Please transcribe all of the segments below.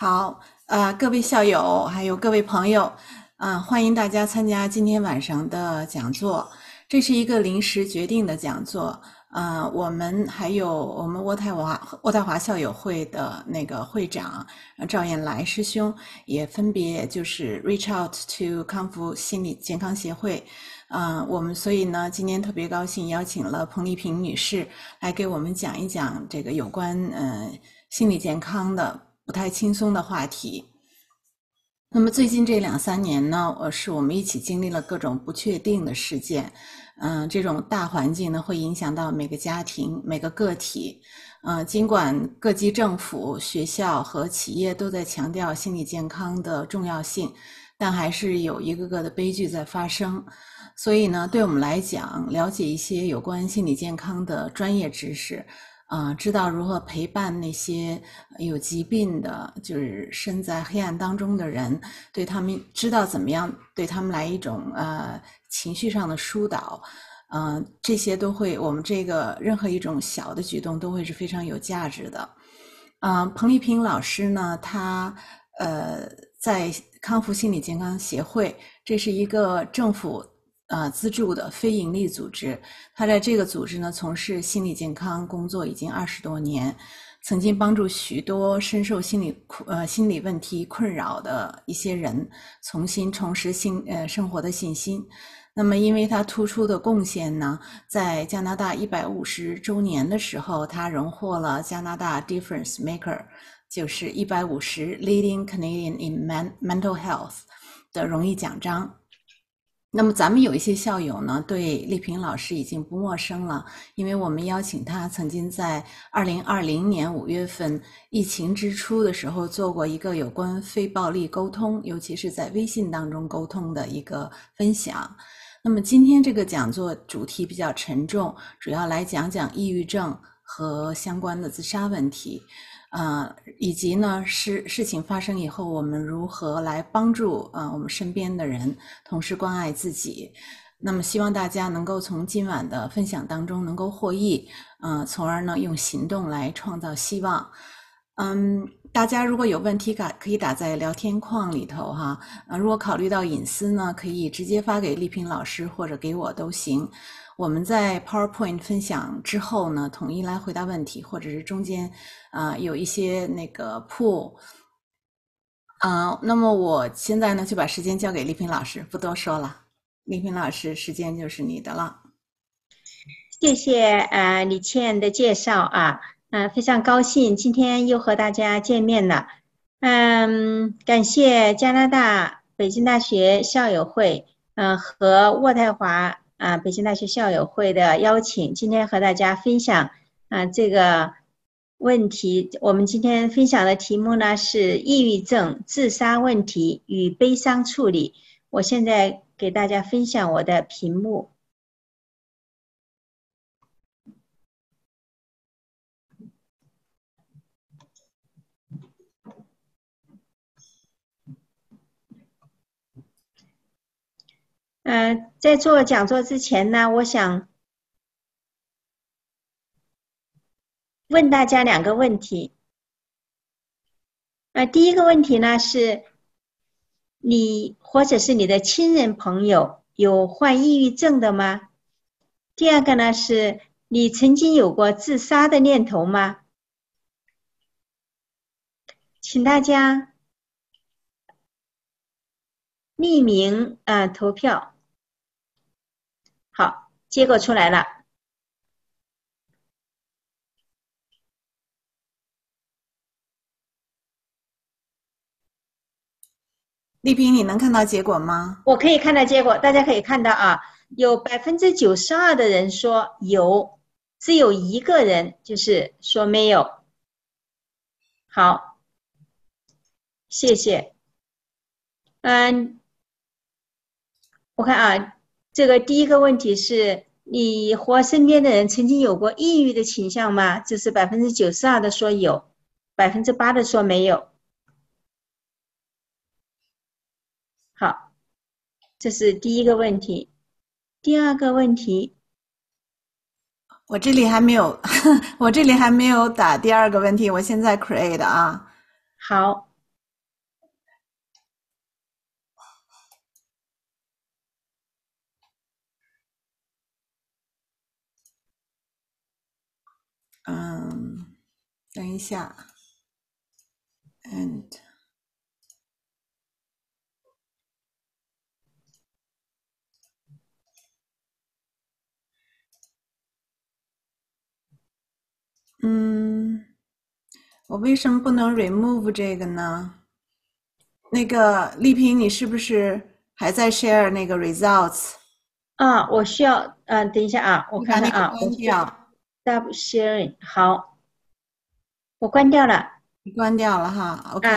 好，呃，各位校友，还有各位朋友，嗯、欢迎大家参加今天晚上的讲座。这是一个临时决定的讲座，呃，我们还有我们渥太华渥太华校友会的那个会长赵彦来师兄，也分别就是 reach out to 康复心理健康协会。嗯、我们所以呢，今天特别高兴邀请了彭丽萍女士来给我们讲一讲这个有关呃心理健康的不太轻松的话题。那么最近这两三年呢，呃，是我们一起经历了各种不确定的事件，嗯、这种大环境呢会影响到每个家庭、每个个体，呃，尽管各级政府、学校和企业都在强调心理健康的重要性，但还是有一个个的悲剧在发生。所以呢，对我们来讲，了解一些有关心理健康的专业知识，啊、知道如何陪伴那些有疾病的，就是身在黑暗当中的人，对他们知道怎么样对他们来一种呃情绪上的疏导，嗯、这些都会，我们这个任何一种小的举动都会是非常有价值的。嗯、彭丽萍老师呢，她呃在康复心理健康协会，这是一个政府呃资助的非营利组织。他在这个组织呢从事心理健康工作已经二十多年，曾经帮助许多深受心理呃心理问题困扰的一些人重新重拾信呃生活的信心。那么，因为他突出的贡献呢，在加拿大一百五十周年的时候，他荣获了加拿大 Difference Maker，就是一百五十 Leading Canadian in Man Mental Health 的荣誉奖章。那么咱们有一些校友呢，对丽萍老师已经不陌生了，因为我们邀请她曾经在二零二零年五月份疫情之初的时候做过一个有关非暴力沟通，尤其是在微信当中沟通的一个分享。那么今天这个讲座主题比较沉重，主要来讲讲抑郁症和相关的自杀问题。呃，以及呢，事事情发生以后，我们如何来帮助呃我们身边的人，同时关爱自己。那么，希望大家能够从今晚的分享当中能够获益，呃，从而呢用行动来创造希望。嗯，大家如果有问题打可以打在聊天框里头哈。呃，如果考虑到隐私呢，可以直接发给丽萍老师或者给我都行。我们在 PowerPoint 分享之后呢，统一来回答问题，或者是中间啊、有一些那个 pool。啊、那么我现在呢就把时间交给丽萍老师，不多说了。丽萍老师，时间就是你的了。谢谢呃李倩的介绍啊，呃非常高兴今天又和大家见面了，嗯，感谢加拿大北京大学校友会，嗯、和渥太华啊、北京大学校友会的邀请，今天和大家分享啊、这个问题。我们今天分享的题目呢是抑郁症、自杀问题与悲伤处理。我现在给大家分享我的屏幕。呃，在做讲座之前呢，我想问大家两个问题。呃，第一个问题呢是，你或者是你的亲人朋友有患抑郁症的吗？第二个呢是，你曾经有过自杀的念头吗？请大家匿名啊、呃投票。好，结果出来了。丽萍，你能看到结果吗？我可以看到结果，大家可以看到啊，有百分之九十二的人说有，只有一个人就是说没有。好，谢谢。嗯，我看啊，这个第一个问题是你和身边的人曾经有过抑郁的倾向吗？这是百分之九十二的说有，百分之八的说没有。好，这是第一个问题。第二个问题，我这里还没有，我这里还没有打第二个问题，我现在 create 啊。好，嗯，等一下，and。嗯，我为什么不能 remove 这个呢？那个丽萍，你是不是还在 share 那个 results？啊，我需要，嗯，等一下啊，我看看啊，关掉，stop sharing，好，我关掉了，你关掉了哈，OK，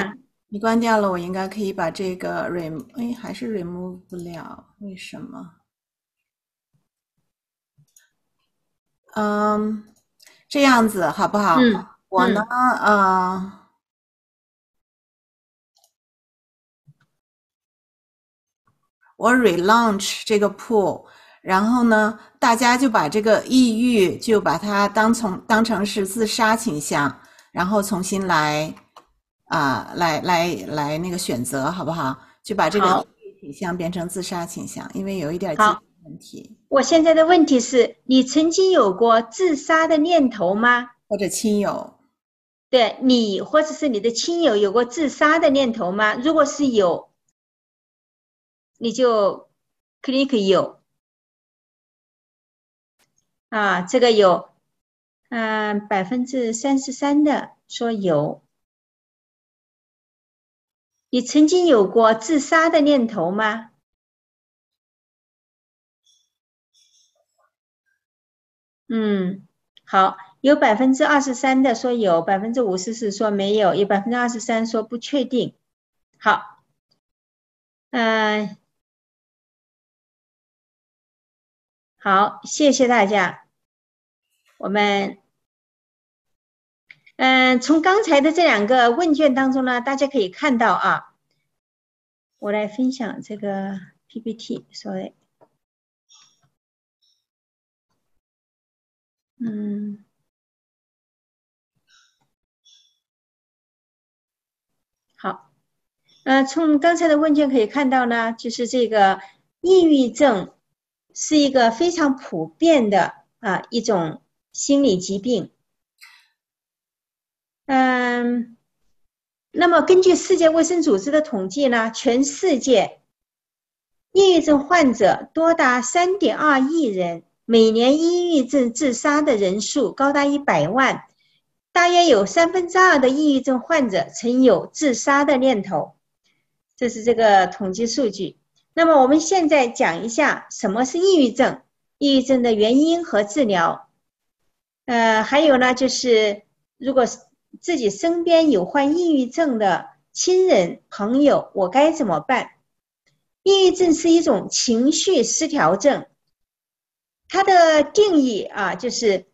你关掉了，我应该可以把这个 rem，哎，还是 remove 不了，为什么？嗯。这样子好不好？嗯，我呢，呃，我 relaunch 这个 pool，然后呢，大家就把这个抑郁就把它当从当成是自杀倾向，然后重新来啊，来来来那个选择好不好？就把这个倾向变成自杀倾向，因为有一点问题。我现在的问题是你曾经有过自杀的念头吗？或者亲友？对你或者是你的亲友有过自杀的念头吗？如果是有，你就 click 有。啊，这个有，嗯，百分之三十三的说有。你曾经有过自杀的念头吗？嗯，好，有百分之二十三的说有，百分之五十四说没有，有百分之二十三说不确定。好，嗯，好，谢谢大家。我们，嗯，从刚才的这两个问卷当中呢，大家可以看到啊，我来分享这个 PPT，sorry。嗯，好，呃，从刚才的问卷可以看到呢，就是这个抑郁症是一个非常普遍的啊一种心理疾病。嗯，那么根据世界卫生组织的统计呢，全世界抑郁症患者多达三点二亿人。每年抑郁症自杀的人数高达一百万，大约有三分之二的抑郁症患者曾有自杀的念头，这是这个统计数据。那么我们现在讲一下什么是抑郁症，抑郁症的原因和治疗。呃，还有呢，就是如果自己身边有患抑郁症的亲人朋友，我该怎么办？抑郁症是一种情绪失调症。它的定义啊，就是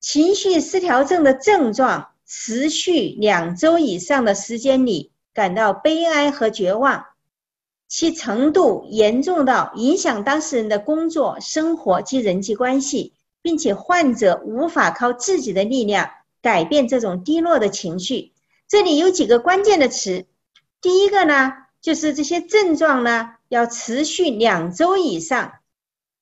情绪失调症的症状持续两周以上的时间里，感到悲哀和绝望，其程度严重到影响当事人的工作、生活及人际关系，并且患者无法靠自己的力量改变这种低落的情绪。这里有几个关键的词，第一个呢，就是这些症状呢要持续两周以上。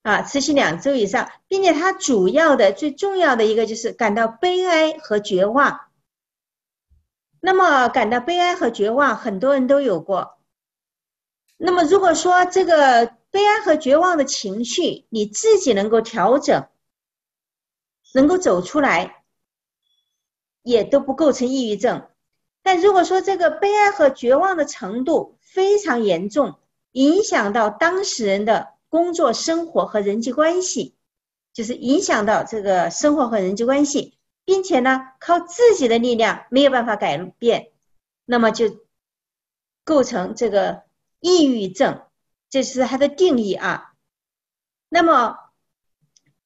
啊，持续两周以上，并且它主要的、最重要的一个就是感到悲哀和绝望。那么，感到悲哀和绝望，很多人都有过。那么，如果说这个悲哀和绝望的情绪你自己能够调整，能够走出来，也都不构成抑郁症。但如果说这个悲哀和绝望的程度非常严重，影响到当事人的。工作、生活和人际关系，就是影响到这个生活和人际关系，并且呢，靠自己的力量没有办法改变，那么就构成这个抑郁症，这是它的定义啊。那么，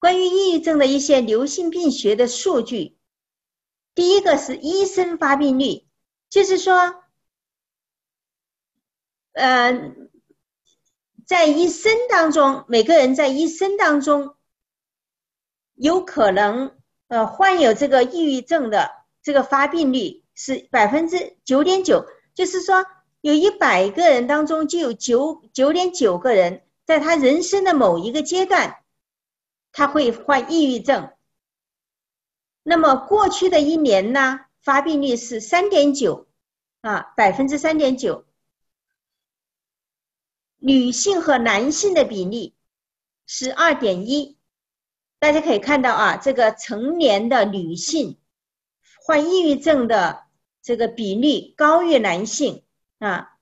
关于抑郁症的一些流行病学的数据，第一个是医生发病率，就是说，嗯。在一生当中，每个人在一生当中，有可能呃患有这个抑郁症的这个发病率是百分之九点九，就是说有一百个人当中就有九九点九个人在他人生的某一个阶段，他会患抑郁症。那么过去的一年呢，发病率是三点九啊，百分之三点九。女性和男性的比例是二点一，大家可以看到啊，这个成年的女性患抑郁症的这个比例高于男性啊。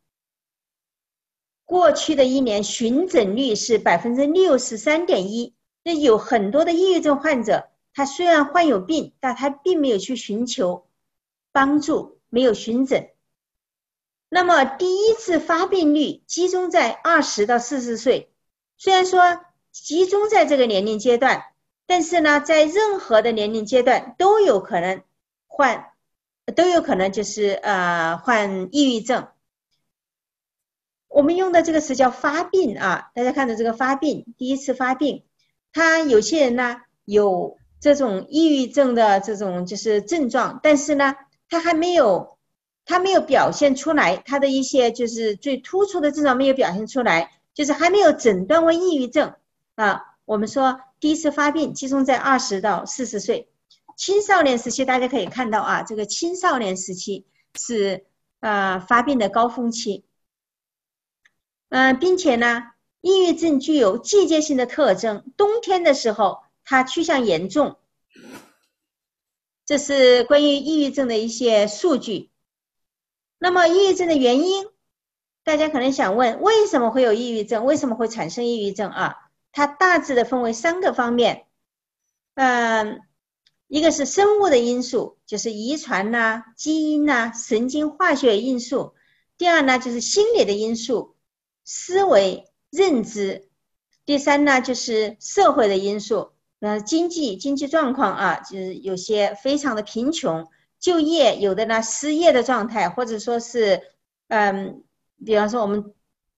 过去的一年寻诊率是百分之六十三点一，那有很多的抑郁症患者，他虽然患有病，但他并没有去寻求帮助，没有寻诊。那么第一次发病率集中在二十到四十岁，虽然说集中在这个年龄阶段，但是呢，在任何的年龄阶段都有可能患，都有可能就是呃患抑郁症。我们用的这个词叫发病啊，大家看到这个发病，第一次发病，他有些人呢有这种抑郁症的这种就是症状，但是呢他还没有。他没有表现出来，他的一些就是最突出的症状没有表现出来，就是还没有诊断为抑郁症啊。我们说第一次发病集中在二十到四十岁，青少年时期大家可以看到啊，这个青少年时期是呃发病的高峰期，嗯，并且呢，抑郁症具有季节性的特征，冬天的时候它趋向严重，这是关于抑郁症的一些数据。那么，抑郁症的原因，大家可能想问，为什么会有抑郁症？为什么会产生抑郁症啊？它大致的分为三个方面，嗯，一个是生物的因素，就是遗传呐、基因呐、神经化学因素；第二呢，就是心理的因素，思维、认知；第三呢，就是社会的因素，呃，经济经济状况啊，就是有些非常的贫穷。就业有的呢，失业的状态，或者说是，嗯，比方说我们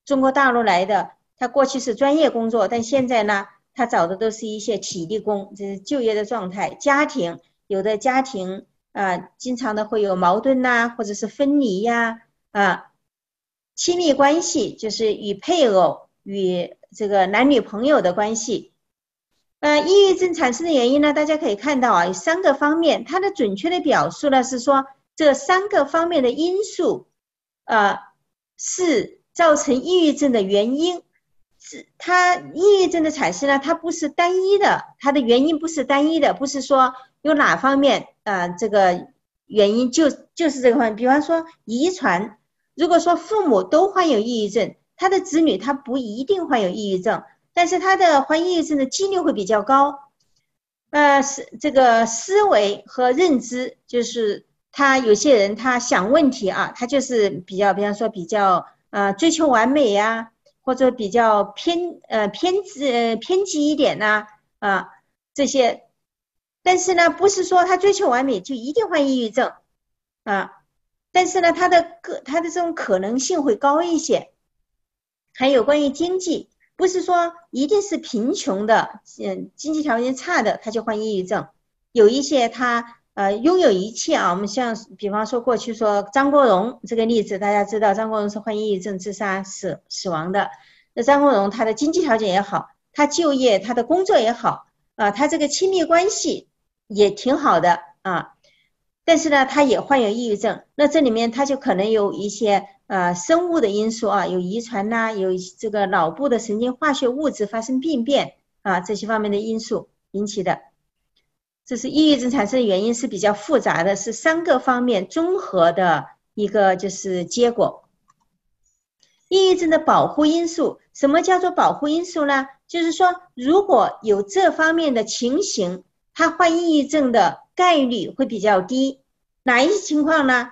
中国大陆来的，他过去是专业工作，但现在呢，他找的都是一些体力工，这是就业的状态。家庭有的家庭啊，经常的会有矛盾呐，或者是分离呀，啊，亲密关系就是与配偶、与这个男女朋友的关系。呃，抑郁症产生的原因呢，大家可以看到啊，有三个方面。它的准确的表述呢是说，这三个方面的因素，呃，是造成抑郁症的原因。是它抑郁症的产生呢，它不是单一的，它的原因不是单一的，不是说有哪方面呃这个原因就就是这个方面。比方说遗传，如果说父母都患有抑郁症，他的子女他不一定患有抑郁症。但是他的患抑郁症的几率会比较高，呃，是这个思维和认知，就是他有些人他想问题啊，他就是比较，比方说比较呃追求完美呀，或者比较偏呃偏执呃偏激一点呐啊这些，但是呢，不是说他追求完美就一定患抑郁症啊，但是呢，他的个他的这种可能性会高一些，还有关于经济。不是说一定是贫穷的，嗯，经济条件差的他就患抑郁症。有一些他呃拥有一切啊，我们像比方说过去说张国荣这个例子，大家知道张国荣是患抑郁症自杀死死亡的。那张国荣他的经济条件也好，他就业他的工作也好啊，他这个亲密关系也挺好的啊，但是呢，他也患有抑郁症。那这里面他就可能有一些。呃，生物的因素啊，有遗传呐，有这个脑部的神经化学物质发生病变啊，这些方面的因素引起的。这是抑郁症产生的原因是比较复杂的，是三个方面综合的一个就是结果。抑郁症的保护因素，什么叫做保护因素呢？就是说，如果有这方面的情形，他患抑郁症的概率会比较低。哪一些情况呢？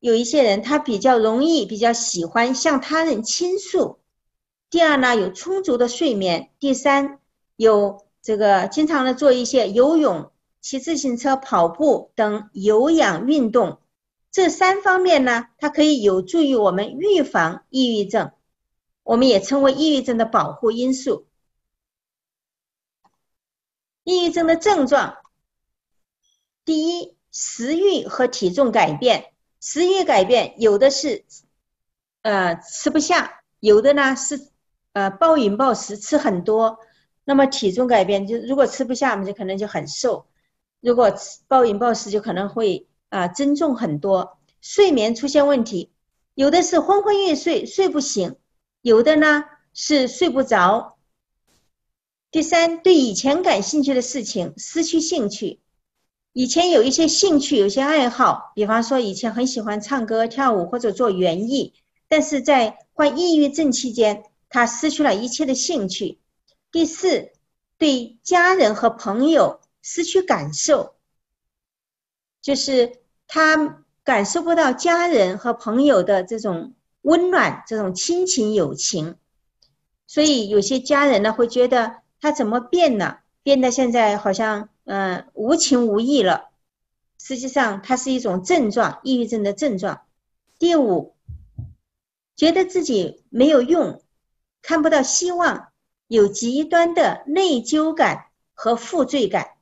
有一些人他比较容易，比较喜欢向他人倾诉。第二呢，有充足的睡眠。第三，有这个经常的做一些游泳、骑自行车、跑步等有氧运动。这三方面呢，它可以有助于我们预防抑郁症，我们也称为抑郁症的保护因素。抑郁症的症状，第一，食欲和体重改变。食欲改变，有的是，呃，吃不下；有的呢是，呃，暴饮暴食，吃很多。那么体重改变，就如果吃不下，我们就可能就很瘦。如果暴饮暴食，就可能会啊增重很多。睡眠出现问题，有的是昏昏欲睡，睡不醒；有的呢是睡不着。第三，对以前感兴趣的事情失去兴趣。以前有一些兴趣，有些爱好，比方说以前很喜欢唱歌、跳舞或者做园艺，但是在患抑郁症期间，他失去了一切的兴趣。第四，对家人和朋友失去感受，就是他感受不到家人和朋友的这种温暖、这种亲情友情，所以有些家人呢会觉得他怎么变了，变得现在好像嗯无情无义了。实际上，它是一种症状，抑郁症的症状。第五，觉得自己没有用，看不到希望。有极端的内疚感和负罪感。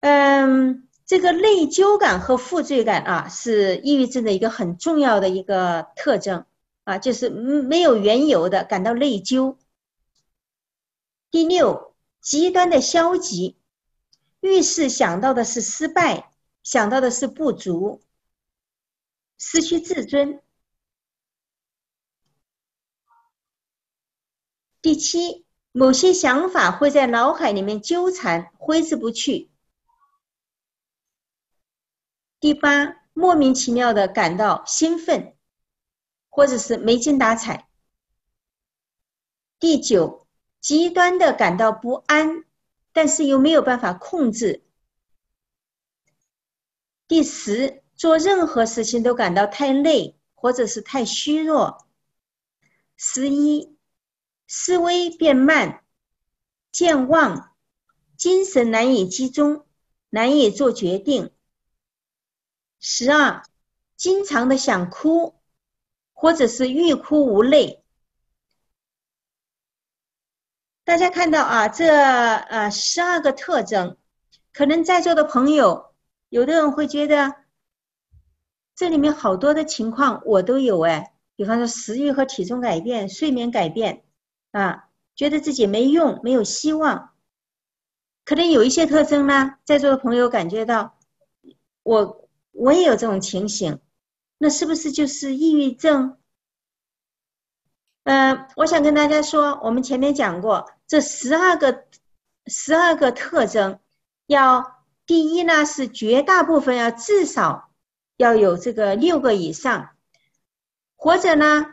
嗯，这个内疚感和负罪感啊，是抑郁症的一个很重要的一个特征啊，就是没有缘由的感到内疚。第六，极端的消极，遇事想到的是失败，想到的是不足，失去自尊。第七，某些想法会在脑海里面纠缠，挥之不去。第八，莫名其妙的感到兴奋，或者是没精打采。第九，极端的感到不安，但是又没有办法控制。第十，做任何事情都感到太累，或者是太虚弱。十一。思维变慢、健忘、精神难以集中、难以做决定。十二，经常的想哭，或者是欲哭无泪。大家看到啊，这呃十二个特征，可能在座的朋友，有的人会觉得这里面好多的情况我都有哎，比方说食欲和体重改变、睡眠改变。啊，觉得自己没用，没有希望，可能有一些特征呢。在座的朋友感觉到，我我也有这种情形，那是不是就是抑郁症？嗯，我想跟大家说，我们前面讲过，这十二个十二个特征，要第一呢是绝大部分要至少要有这个六个以上，或者呢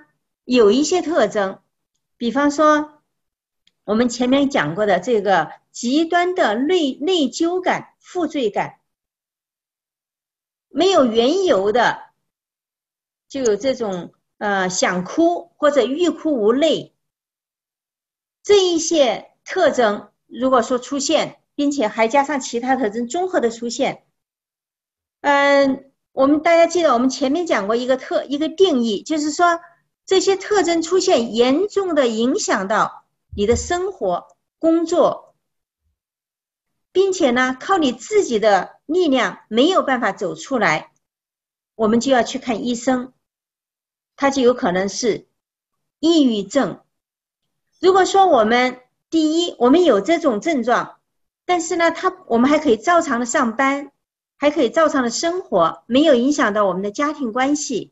有一些特征。比方说，我们前面讲过的这个极端的内内疚感、负罪感，没有缘由的，就有这种呃想哭或者欲哭无泪，这一些特征，如果说出现，并且还加上其他特征综合的出现，嗯，我们大家记得我们前面讲过一个特一个定义，就是说。这些特征出现，严重的影响到你的生活、工作，并且呢，靠你自己的力量没有办法走出来，我们就要去看医生，他就有可能是抑郁症。如果说我们第一，我们有这种症状，但是呢，他我们还可以照常的上班，还可以照常的生活，没有影响到我们的家庭关系、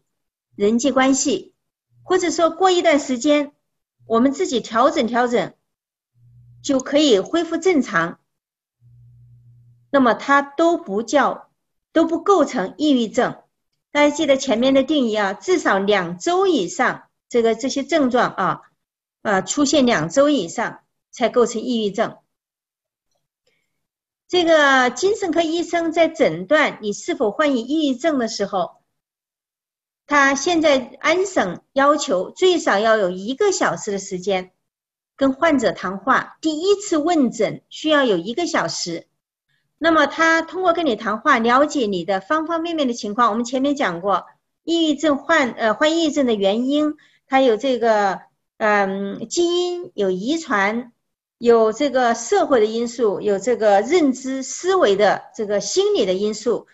人际关系。或者说过一段时间，我们自己调整调整，就可以恢复正常。那么它都不叫，都不构成抑郁症。大家记得前面的定义啊，至少两周以上，这个这些症状啊，啊出现两周以上才构成抑郁症。这个精神科医生在诊断你是否患有抑郁症的时候。他现在安省要求最少要有一个小时的时间跟患者谈话，第一次问诊需要有一个小时。那么他通过跟你谈话，了解你的方方面面的情况。我们前面讲过，抑郁症患呃患抑郁症的原因，他有这个嗯基因，有遗传，有这个社会的因素，有这个认知思维的这个心理的因素。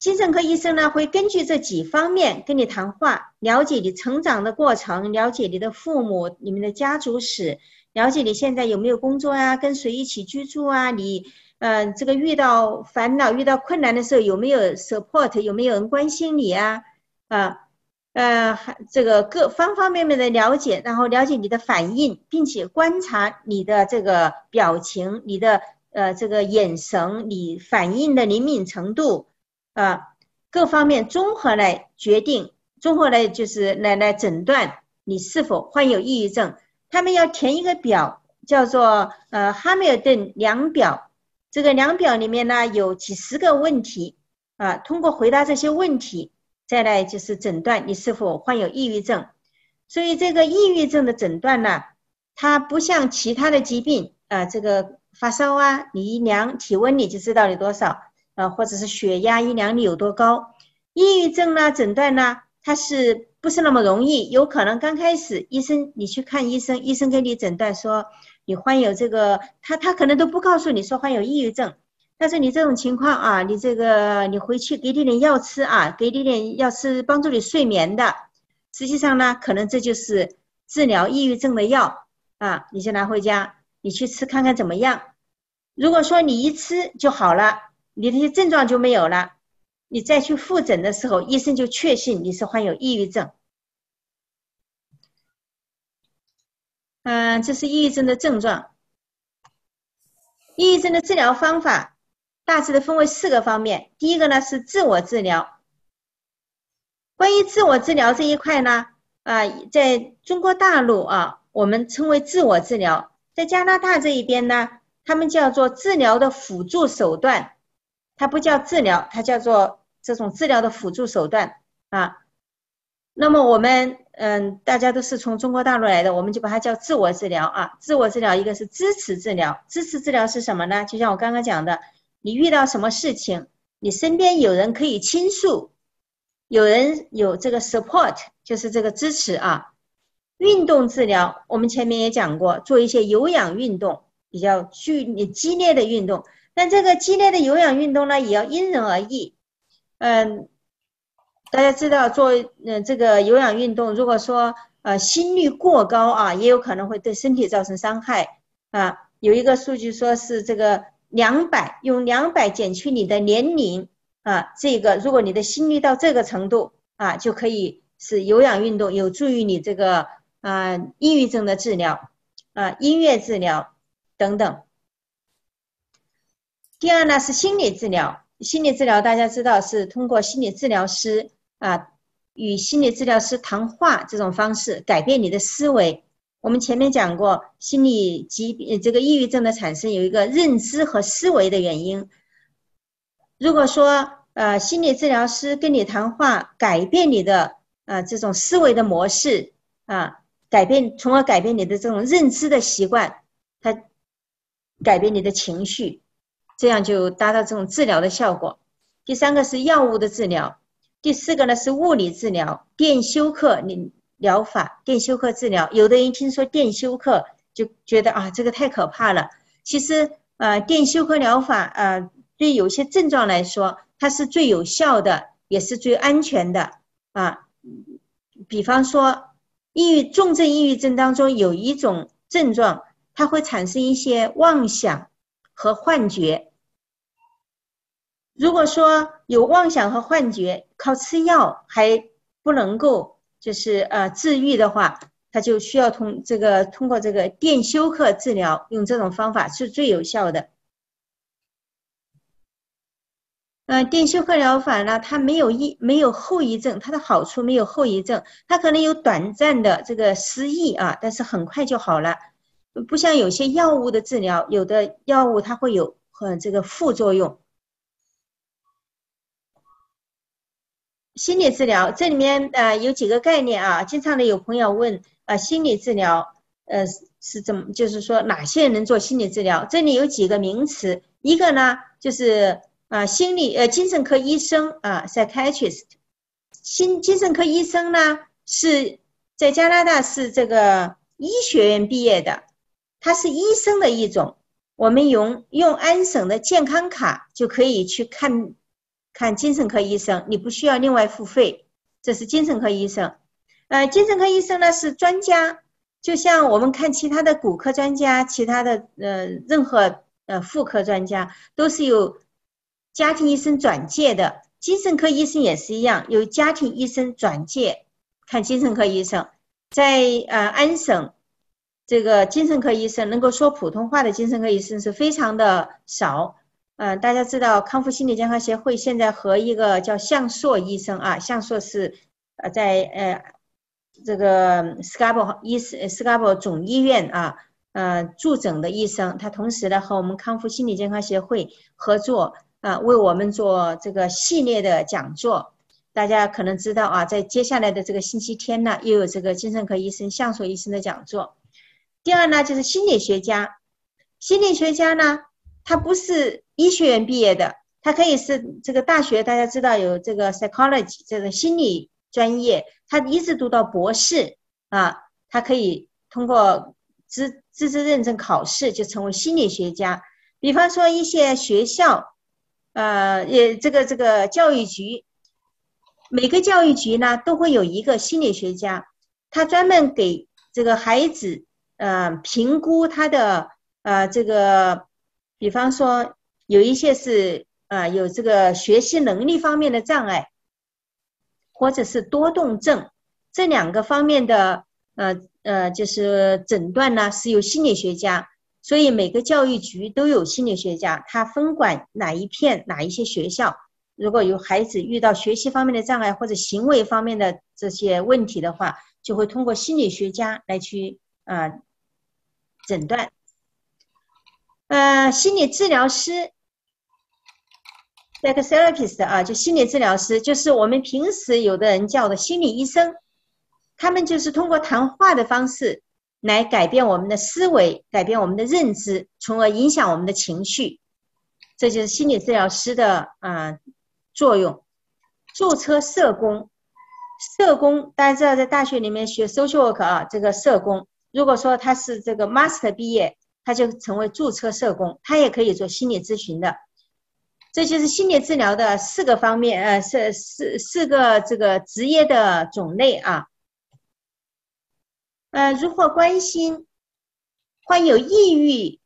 精神科医生呢，会根据这几方面跟你谈话，了解你成长的过程，了解你的父母、你们的家族史，了解你现在有没有工作啊，跟谁一起居住啊，你呃这个遇到烦恼、遇到困难的时候有没有 support，有没有人关心你啊？啊，呃这个各方方面面的了解，然后了解你的反应，并且观察你的这个表情、你的呃这个眼神、你反应的灵敏程度啊，各方面综合来决定，综合来就是来来诊断你是否患有抑郁症。他们要填一个表，叫做呃哈密尔顿量表。这个量表里面呢有几十个问题啊，通过回答这些问题，再来就是诊断你是否患有抑郁症。所以这个抑郁症的诊断呢，它不像其他的疾病啊，这个发烧啊，你一量体温你就知道你多少啊，或者是血压一量你有多高。抑郁症呢诊断呢，它是。不是那么容易，有可能刚开始医生你去看医生，医生给你诊断说你患有这个，他他可能都不告诉你说患有抑郁症，但是你这种情况啊，你这个你回去给你点药吃啊，给你点药吃帮助你睡眠的，实际上呢，可能这就是治疗抑郁症的药啊，你就拿回家，你去吃看看怎么样。如果说你一吃就好了，你这些症状就没有了。你再去复诊的时候，医生就确信你是患有抑郁症。嗯，这是抑郁症的症状。抑郁症的治疗方法大致的分为四个方面。第一个呢是自我治疗。关于自我治疗这一块呢，啊，在中国大陆啊，我们称为自我治疗；在加拿大这一边呢，他们叫做治疗的辅助手段，它不叫治疗，它叫做。这种治疗的辅助手段啊，那么我们嗯，大家都是从中国大陆来的，我们就把它叫自我治疗啊。自我治疗一个是支持治疗，支持治疗是什么呢？就像我刚刚讲的，你遇到什么事情，你身边有人可以倾诉，有人有这个 support，就是这个支持啊。运动治疗，我们前面也讲过，做一些有氧运动，比较剧激烈的运动，但这个激烈的有氧运动呢，也要因人而异。嗯，大家知道做嗯这个有氧运动，如果说呃心率过高啊，也有可能会对身体造成伤害啊。有一个数据说是这个两百用两百减去你的年龄啊，这个如果你的心率到这个程度啊，就可以是有氧运动有助于你这个啊抑郁症的治疗啊音乐治疗等等。第二呢是心理治疗。心理治疗大家知道是通过心理治疗师啊与心理治疗师谈话这种方式改变你的思维。我们前面讲过，心理疾病这个抑郁症的产生有一个认知和思维的原因。如果说呃心理治疗师跟你谈话，改变你的啊这种思维的模式啊，改变从而改变你的这种认知的习惯，它改变你的情绪。这样就达到这种治疗的效果。第三个是药物的治疗，第四个呢是物理治疗，电休克你疗法，电休克治疗。有的人听说电休克就觉得啊，这个太可怕了。其实呃，电休克疗法呃，对有些症状来说，它是最有效的，也是最安全的啊。比方说，抑郁重症抑郁症当中有一种症状，它会产生一些妄想和幻觉。如果说有妄想和幻觉，靠吃药还不能够就是呃治愈的话，他就需要通这个通过这个电休克治疗，用这种方法是最有效的。嗯，电休克疗法呢，它没有一没有后遗症，它的好处没有后遗症，它可能有短暂的这个失忆啊，但是很快就好了，不像有些药物的治疗，有的药物它会有很这个副作用。心理治疗这里面呃有几个概念啊，经常的有朋友问啊，心理治疗呃是怎么，就是说哪些人能做心理治疗？这里有几个名词，一个呢就是啊心理呃精神科医生啊，psychiatrist，心精神科医生呢是在加拿大是这个医学院毕业的，他是医生的一种，我们用用安省的健康卡就可以去看。看精神科医生，你不需要另外付费，这是精神科医生。呃，精神科医生呢是专家，就像我们看其他的骨科专家，其他的呃任何呃妇科专家都是有家庭医生转介的，精神科医生也是一样，有家庭医生转介看精神科医生，在呃安省。这个精神科医生能够说普通话的精神科医生是非常的少。嗯，大家知道康复心理健康协会现在和一个叫向硕医生啊，向硕是呃在呃这个 Scarbo 医生 Scarbo 总医院啊呃驻诊的医生，他同时呢和我们康复心理健康协会合作啊，为我们做这个系列的讲座。大家可能知道啊，在接下来的这个星期天呢，又有这个精神科医生向硕医生的讲座。第二呢，就是心理学家。心理学家呢，他不是医学院毕业的，他可以是这个大学，大家知道有这个 psychology 这个心理专业，他一直读到博士啊，他可以通过资资质认证考试就成为心理学家。比方说一些学校，呃，也这个这个教育局，每个教育局呢都会有一个心理学家，他专门给这个孩子。呃，评估他的呃这个，比方说有一些是啊有这个学习能力方面的障碍，或者是多动症这两个方面的呃呃就是诊断呢，是由心理学家，所以每个教育局都有心理学家，他分管哪一片哪一些学校，如果有孩子遇到学习方面的障碍或者行为方面的这些问题的话，就会通过心理学家来去啊。诊断，呃，心理治疗师，psychotherapist 啊，就心理治疗师，就是我们平时有的人叫的心理医生，他们就是通过谈话的方式来改变我们的思维，改变我们的认知，从而影响我们的情绪，这就是心理治疗师的啊作用。注册社工，社工大家知道在大学里面学 social work 啊，这个社工。如果说他是这个 master 毕业，他就成为注册社工，他也可以做心理咨询的。这就是心理治疗的四个方面，呃，四四四个这个职业的种类啊。呃，如何关心患有抑郁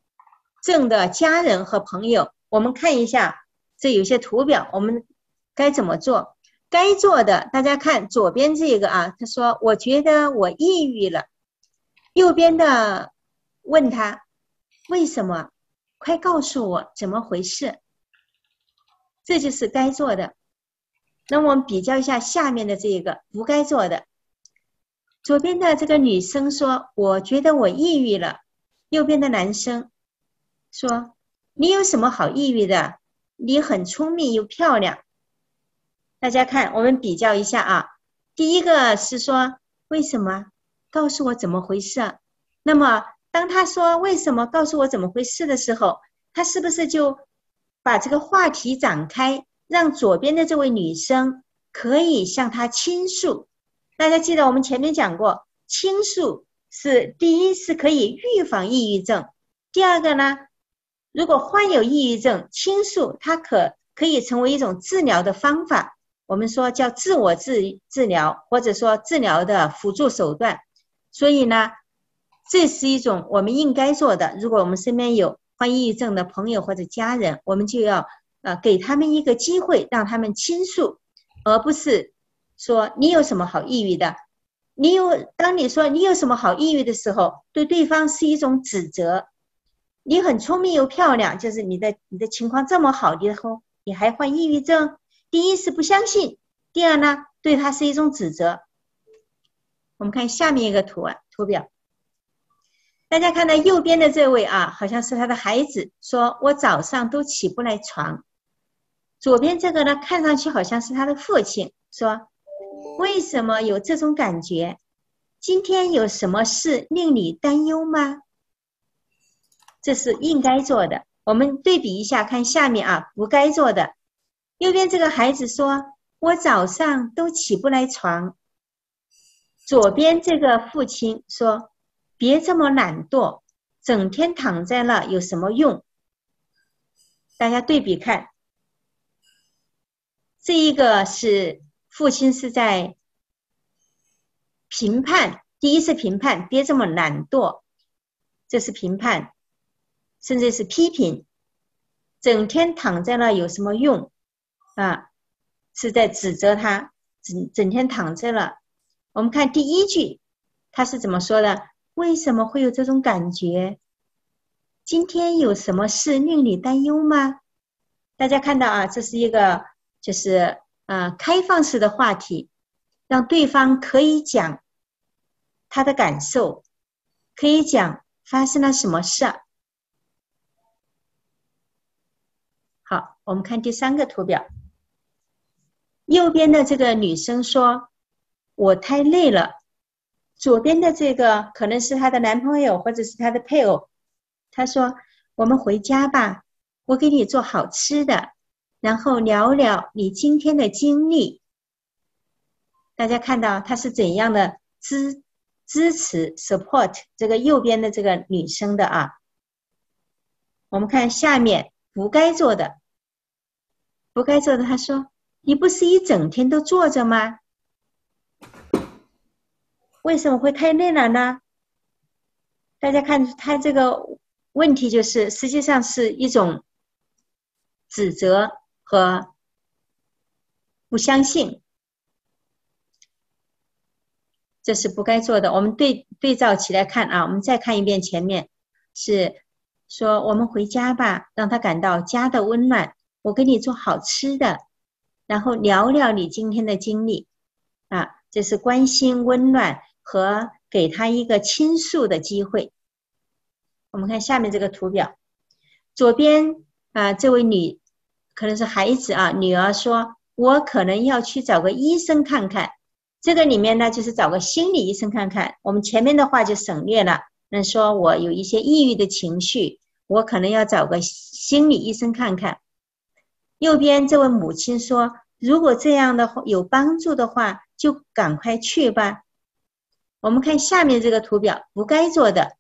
症的家人和朋友？我们看一下这有些图表，我们该怎么做？该做的，大家看左边这个啊，他说：“我觉得我抑郁了。”右边的问他为什么？快告诉我怎么回事？这就是该做的。那我们比较一下下面的这一个不该做的。左边的这个女生说：“我觉得我抑郁了。”右边的男生说：“你有什么好抑郁的？你很聪明又漂亮。”大家看，我们比较一下啊。第一个是说为什么？告诉我怎么回事？那么，当他说“为什么告诉我怎么回事”的时候，他是不是就把这个话题展开，让左边的这位女生可以向他倾诉？大家记得我们前面讲过，倾诉是第一是可以预防抑郁症，第二个呢，如果患有抑郁症，倾诉它可可以成为一种治疗的方法。我们说叫自我治治疗，或者说治疗的辅助手段。所以呢，这是一种我们应该做的。如果我们身边有患抑郁症的朋友或者家人，我们就要呃给他们一个机会，让他们倾诉，而不是说你有什么好抑郁的。你有当你说你有什么好抑郁的时候，对对方是一种指责。你很聪明又漂亮，就是你的你的情况这么好，以后你还患抑郁症？第一是不相信，第二呢，对他是一种指责。我们看下面一个图啊图表，大家看到右边的这位啊，好像是他的孩子，说我早上都起不来床。左边这个呢，看上去好像是他的父亲，说为什么有这种感觉？今天有什么事令你担忧吗？这是应该做的。我们对比一下，看下面啊，不该做的。右边这个孩子说，我早上都起不来床。左边这个父亲说：“别这么懒惰，整天躺在那有什么用？”大家对比看，这一个是父亲是在评判第一次评判，别这么懒惰，这是评判，甚至是批评。整天躺在那有什么用啊？是在指责他，整整天躺在了。我们看第一句，他是怎么说的？为什么会有这种感觉？今天有什么事令你担忧吗？大家看到啊，这是一个就是呃开放式的话题，让对方可以讲他的感受，可以讲发生了什么事。好，我们看第三个图表。右边的这个女生说：“我太累了。”左边的这个可能是她的男朋友或者是她的配偶，她说：“我们回家吧，我给你做好吃的，然后聊聊你今天的经历。”大家看到他是怎样的支支持 support 这个右边的这个女生的啊？我们看下面。不该做的，不该做的。他说：“你不是一整天都坐着吗？为什么会太累了呢？”大家看他这个问题，就是实际上是一种指责和不相信，这是不该做的。我们对对照起来看啊，我们再看一遍前面是。说我们回家吧，让他感到家的温暖。我给你做好吃的，然后聊聊你今天的经历，啊，这是关心、温暖和给他一个倾诉的机会。我们看下面这个图表，左边啊，这位女可能是孩子啊，女儿说：“我可能要去找个医生看看。”这个里面呢，就是找个心理医生看看。我们前面的话就省略了，那说我有一些抑郁的情绪。我可能要找个心理医生看看。右边这位母亲说：“如果这样的话有帮助的话，就赶快去吧。”我们看下面这个图表，不该做的。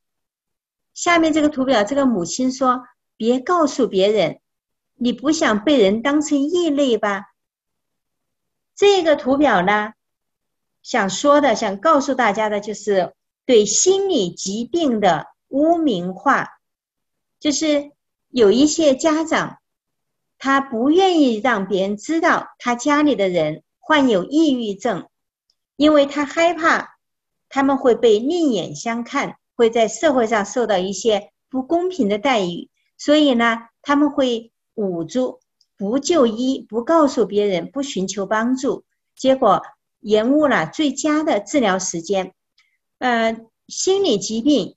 下面这个图表，这个母亲说：“别告诉别人，你不想被人当成异类吧？”这个图表呢，想说的、想告诉大家的就是对心理疾病的污名化。就是有一些家长，他不愿意让别人知道他家里的人患有抑郁症，因为他害怕他们会被另眼相看，会在社会上受到一些不公平的待遇，所以呢，他们会捂住，不就医，不告诉别人，不寻求帮助，结果延误了最佳的治疗时间。呃，心理疾病，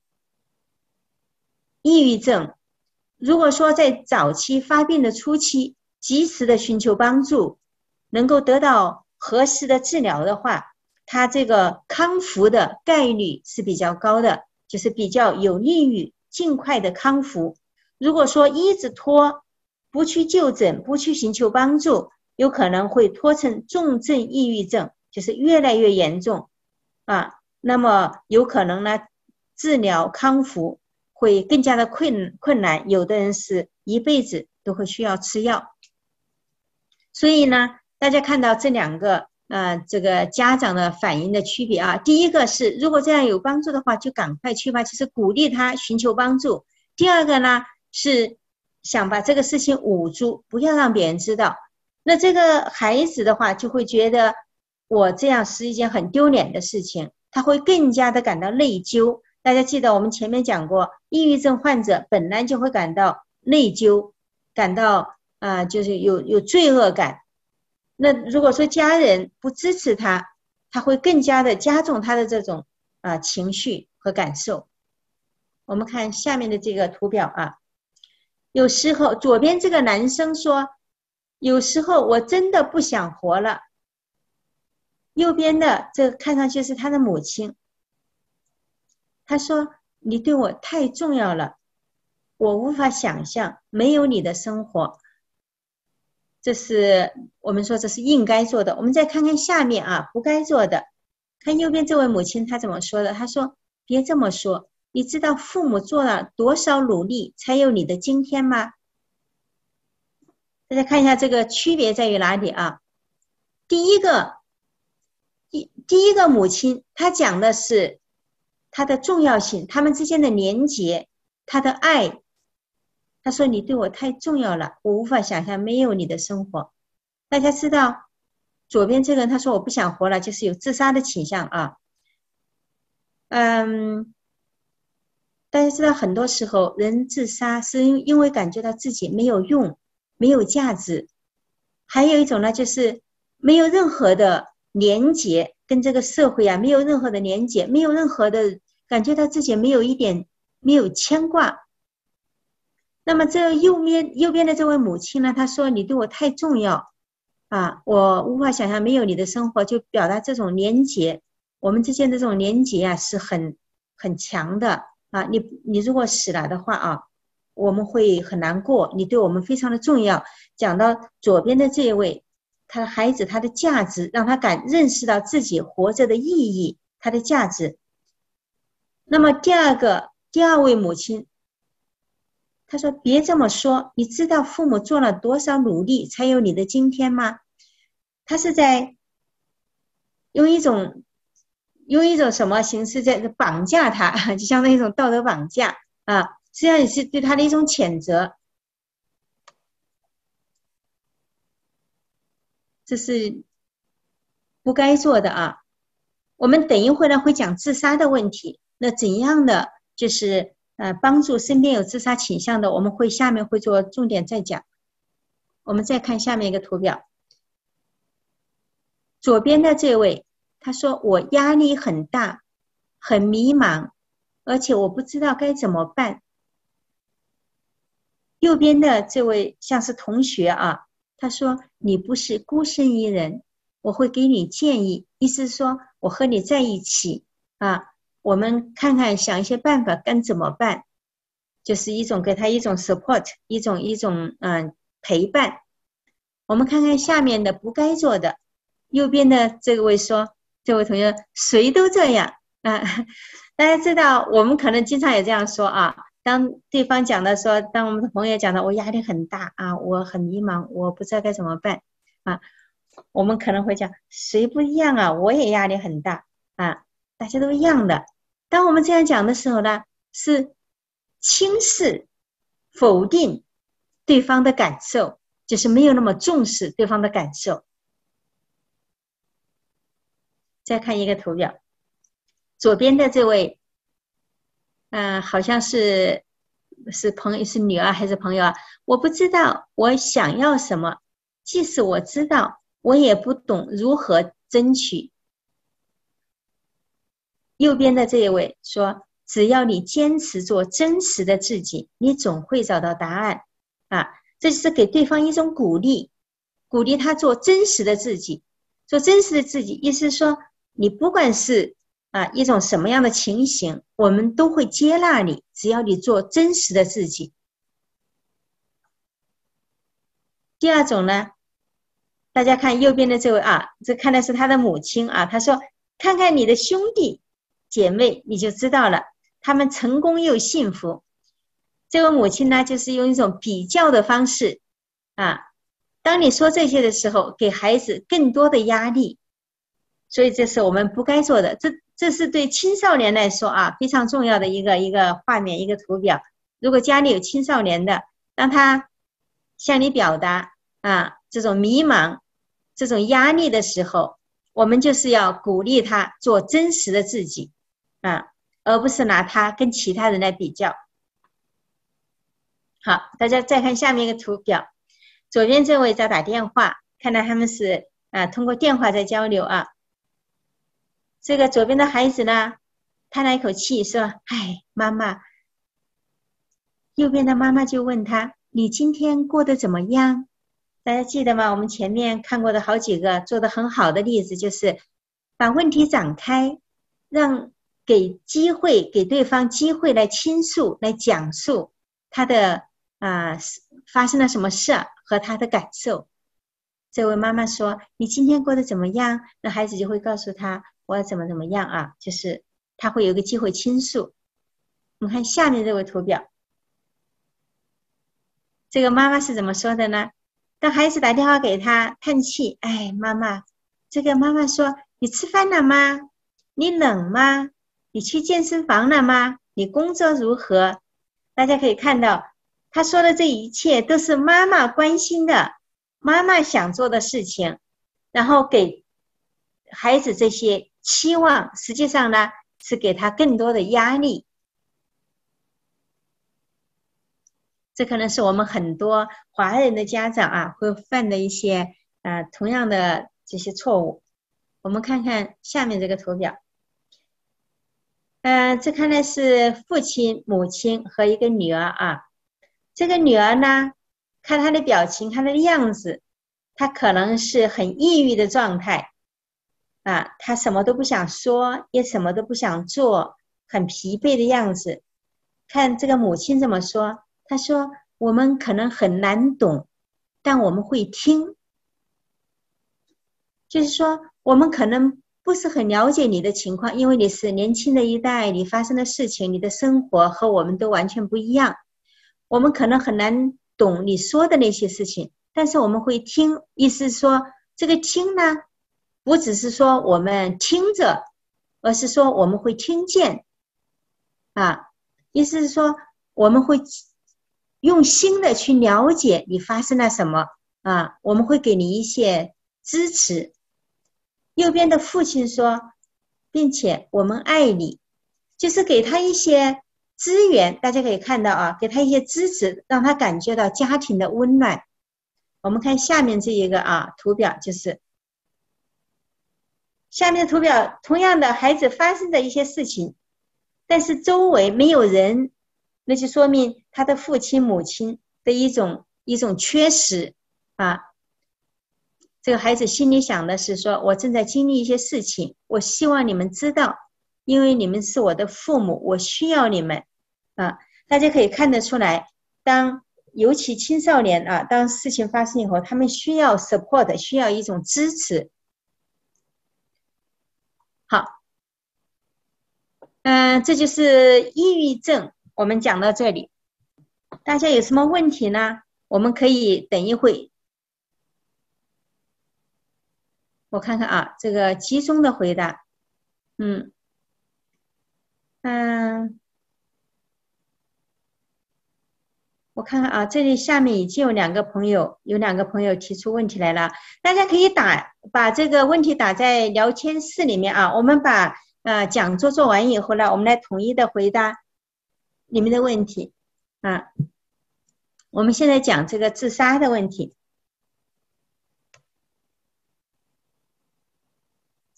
抑郁症。如果说在早期发病的初期，及时的寻求帮助，能够得到合适的治疗的话，它这个康复的概率是比较高的，就是比较有利于尽快的康复。如果说一直拖，不去就诊，不去寻求帮助，有可能会拖成重症抑郁症，就是越来越严重啊。那么有可能呢，治疗康复。会更加的困困难，有的人是一辈子都会需要吃药。所以呢，大家看到这两个呃，这个家长的反应的区别啊，第一个是如果这样有帮助的话，就赶快去吧，就是鼓励他寻求帮助。第二个呢，是想把这个事情捂住，不要让别人知道。那这个孩子的话，就会觉得我这样是一件很丢脸的事情，他会更加的感到内疚。大家记得我们前面讲过，抑郁症患者本来就会感到内疚，感到啊，就是有有罪恶感。那如果说家人不支持他，他会更加的加重他的这种啊情绪和感受。我们看下面的这个图表啊，有时候左边这个男生说，有时候我真的不想活了。右边的这看上去是他的母亲。他说：“你对我太重要了，我无法想象没有你的生活。”这是我们说这是应该做的。我们再看看下面啊，不该做的。看右边这位母亲她怎么说的？她说：“别这么说，你知道父母做了多少努力才有你的今天吗？”大家看一下这个区别在于哪里啊？第一个，第第一个母亲她讲的是。她的重要性，他们之间的连结，她的爱。他说：“你对我太重要了，我无法想象没有你的生活。”大家知道，左边这个人他说：“我不想活了”，就是有自杀的倾向啊。嗯，大家知道，很多时候人自杀是因因为感觉到自己没有用、没有价值。还有一种呢，就是没有任何的连接跟这个社会啊，没有任何的连接，没有任何的感觉到自己没有一点没有牵挂。那么这右边右边的这位母亲呢？她说：“你对我太重要啊，我无法想象没有你的生活。”就表达这种连结，我们之间的这种连结啊，是很很强的啊。你你如果死了的话啊，我们会很难过。你对我们非常的重要。讲到左边的这一位，他的孩子他的价值，让他感认识到自己活着的意义，他的价值。那么第二个第二位母亲。他说：“别这么说，你知道父母做了多少努力才有你的今天吗？”他是在用一种用一种什么形式在绑架他，就相当于一种道德绑架啊！实际上也是对他的一种谴责。这是不该做的啊！我们等一会呢会讲自杀的问题，那怎样的就是？呃，帮助身边有自杀倾向的，我们会下面会做重点再讲。我们再看下面一个图表，左边的这位，他说我压力很大，很迷茫，而且我不知道该怎么办。右边的这位像是同学啊，他说你不是孤身一人，我会给你建议，意思说我和你在一起啊。我们看看，想一些办法该怎么办，就是一种给他一种 support，一种一种嗯陪伴。我们看看下面的不该做的，右边的这位说，这位同学谁都这样啊。大家知道，我们可能经常也这样说啊。当对方讲的说，当我们的朋友讲的，我压力很大啊，我很迷茫，我不知道该怎么办啊，我们可能会讲，谁不一样啊？我也压力很大啊，大家都一样的。当我们这样讲的时候呢，是轻视、否定对方的感受，就是没有那么重视对方的感受。再看一个图表，左边的这位，嗯，好像是是朋友，是女儿还是朋友啊？我不知道我想要什么，即使我知道，我也不懂如何争取。右边的这一位说：“只要你坚持做真实的自己，你总会找到答案。”啊，这是给对方一种鼓励，鼓励他做真实的自己，做真实的自己。意思说，你不管是啊一种什么样的情形，我们都会接纳你，只要你做真实的自己。第二种呢，大家看右边的这位啊，这看的是他的母亲啊，他说：“看看你的兄弟。”姐妹，你就知道了，他们成功又幸福。这位母亲呢，就是用一种比较的方式啊。当你说这些的时候，给孩子更多的压力，所以这是我们不该做的。这这是对青少年来说啊，非常重要的一个一个画面，一个图表。如果家里有青少年的，当他向你表达啊这种迷茫、这种压力的时候，我们就是要鼓励他做真实的自己。啊，而不是拿他跟其他人来比较。好，大家再看下面一个图表，左边这位在打电话，看到他们是啊通过电话在交流啊。这个左边的孩子呢，叹了一口气说：“哎，妈妈。”右边的妈妈就问他：“你今天过得怎么样？”大家记得吗？我们前面看过的好几个做的很好的例子，就是把问题展开，让。给机会，给对方机会来倾诉、来讲述他的啊发生了什么事和他的感受。这位妈妈说：“你今天过得怎么样？”那孩子就会告诉他：“我怎么怎么样啊？”就是他会有个机会倾诉。我们看下面这位图表，这个妈妈是怎么说的呢？当孩子打电话给他叹气：“哎，妈妈，这个妈妈说，你吃饭了吗？你冷吗？”你去健身房了吗？你工作如何？大家可以看到，他说的这一切都是妈妈关心的，妈妈想做的事情，然后给孩子这些期望，实际上呢是给他更多的压力。这可能是我们很多华人的家长啊会犯的一些啊同样的这些错误。我们看看下面这个图表。嗯，这看来是父亲、母亲和一个女儿啊。这个女儿呢，看她的表情，看她的样子，她可能是很抑郁的状态啊。她什么都不想说，也什么都不想做，很疲惫的样子。看这个母亲怎么说？她说：“我们可能很难懂，但我们会听。就是说，我们可能。”不是很了解你的情况，因为你是年轻的一代，你发生的事情，你的生活和我们都完全不一样。我们可能很难懂你说的那些事情，但是我们会听。意思是说，这个听呢，不只是说我们听着，而是说我们会听见。啊，意思是说我们会用心的去了解你发生了什么啊，我们会给你一些支持。右边的父亲说，并且我们爱你，就是给他一些资源。大家可以看到啊，给他一些支持，让他感觉到家庭的温暖。我们看下面这一个啊图表，就是下面的图表，同样的孩子发生的一些事情，但是周围没有人，那就说明他的父亲母亲的一种一种缺失啊。这个孩子心里想的是：说我正在经历一些事情，我希望你们知道，因为你们是我的父母，我需要你们。啊，大家可以看得出来，当尤其青少年啊，当事情发生以后，他们需要 support，需要一种支持。好，嗯，这就是抑郁症。我们讲到这里，大家有什么问题呢？我们可以等一会。我看看啊，这个集中的回答，嗯，嗯，我看看啊，这里下面已经有两个朋友，有两个朋友提出问题来了，大家可以打把这个问题打在聊天室里面啊，我们把呃讲座做完以后呢，我们来统一的回答你们的问题啊，我们现在讲这个自杀的问题。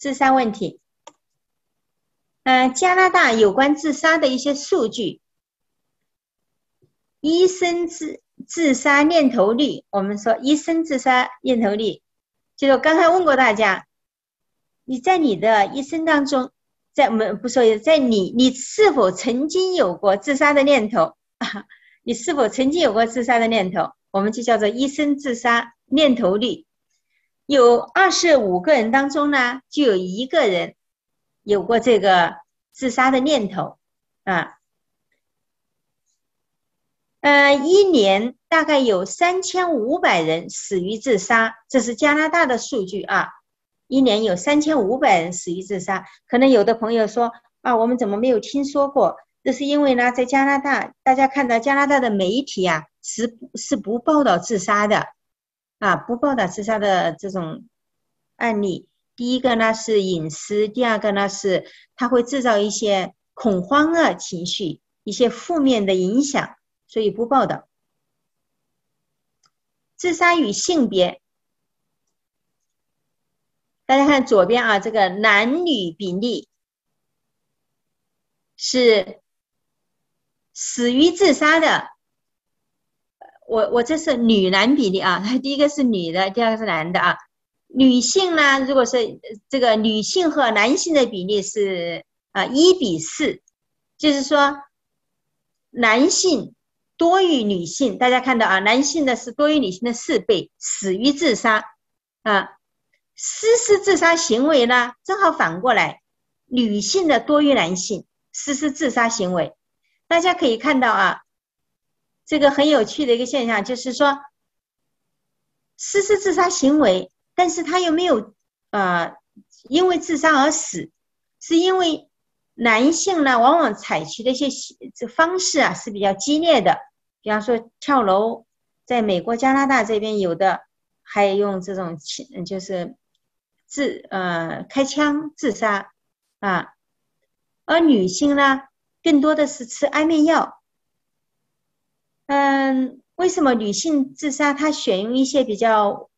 自杀问题，嗯，加拿大有关自杀的一些数据，医生自自杀念头率，我们说医生自杀念头率，就是刚才问过大家，你在你的一生当中，在我们不说，在你你是否曾经有过自杀的念头啊？你是否曾经有过自杀的念头？我们就叫做医生自杀念头率。有二十五个人当中呢，就有一个人有过这个自杀的念头啊。呃，一年大概有三千五百人死于自杀，这是加拿大的数据啊。一年有三千五百人死于自杀，可能有的朋友说啊，我们怎么没有听说过？这是因为呢，在加拿大，大家看到加拿大的媒体啊，是是不报道自杀的。啊，不报道自杀的这种案例，第一个呢是隐私，第二个呢是它会制造一些恐慌的情绪，一些负面的影响，所以不报道。自杀与性别，大家看左边啊，这个男女比例是死于自杀的。我我这是女男比例啊，第一个是女的，第二个是男的啊。女性呢，如果是这个女性和男性的比例是啊一比四，就是说男性多于女性。大家看到啊，男性的是多于女性的四倍，死于自杀啊。实施自杀行为呢，正好反过来，女性的多于男性实施自杀行为。大家可以看到啊。这个很有趣的一个现象，就是说，实施自杀行为，但是他又没有，呃，因为自杀而死，是因为男性呢，往往采取的一些这方式啊是比较激烈的，比方说跳楼，在美国、加拿大这边有的还用这种就是自呃开枪自杀啊，而女性呢，更多的是吃安眠药。嗯，为什么女性自杀她选用一些比较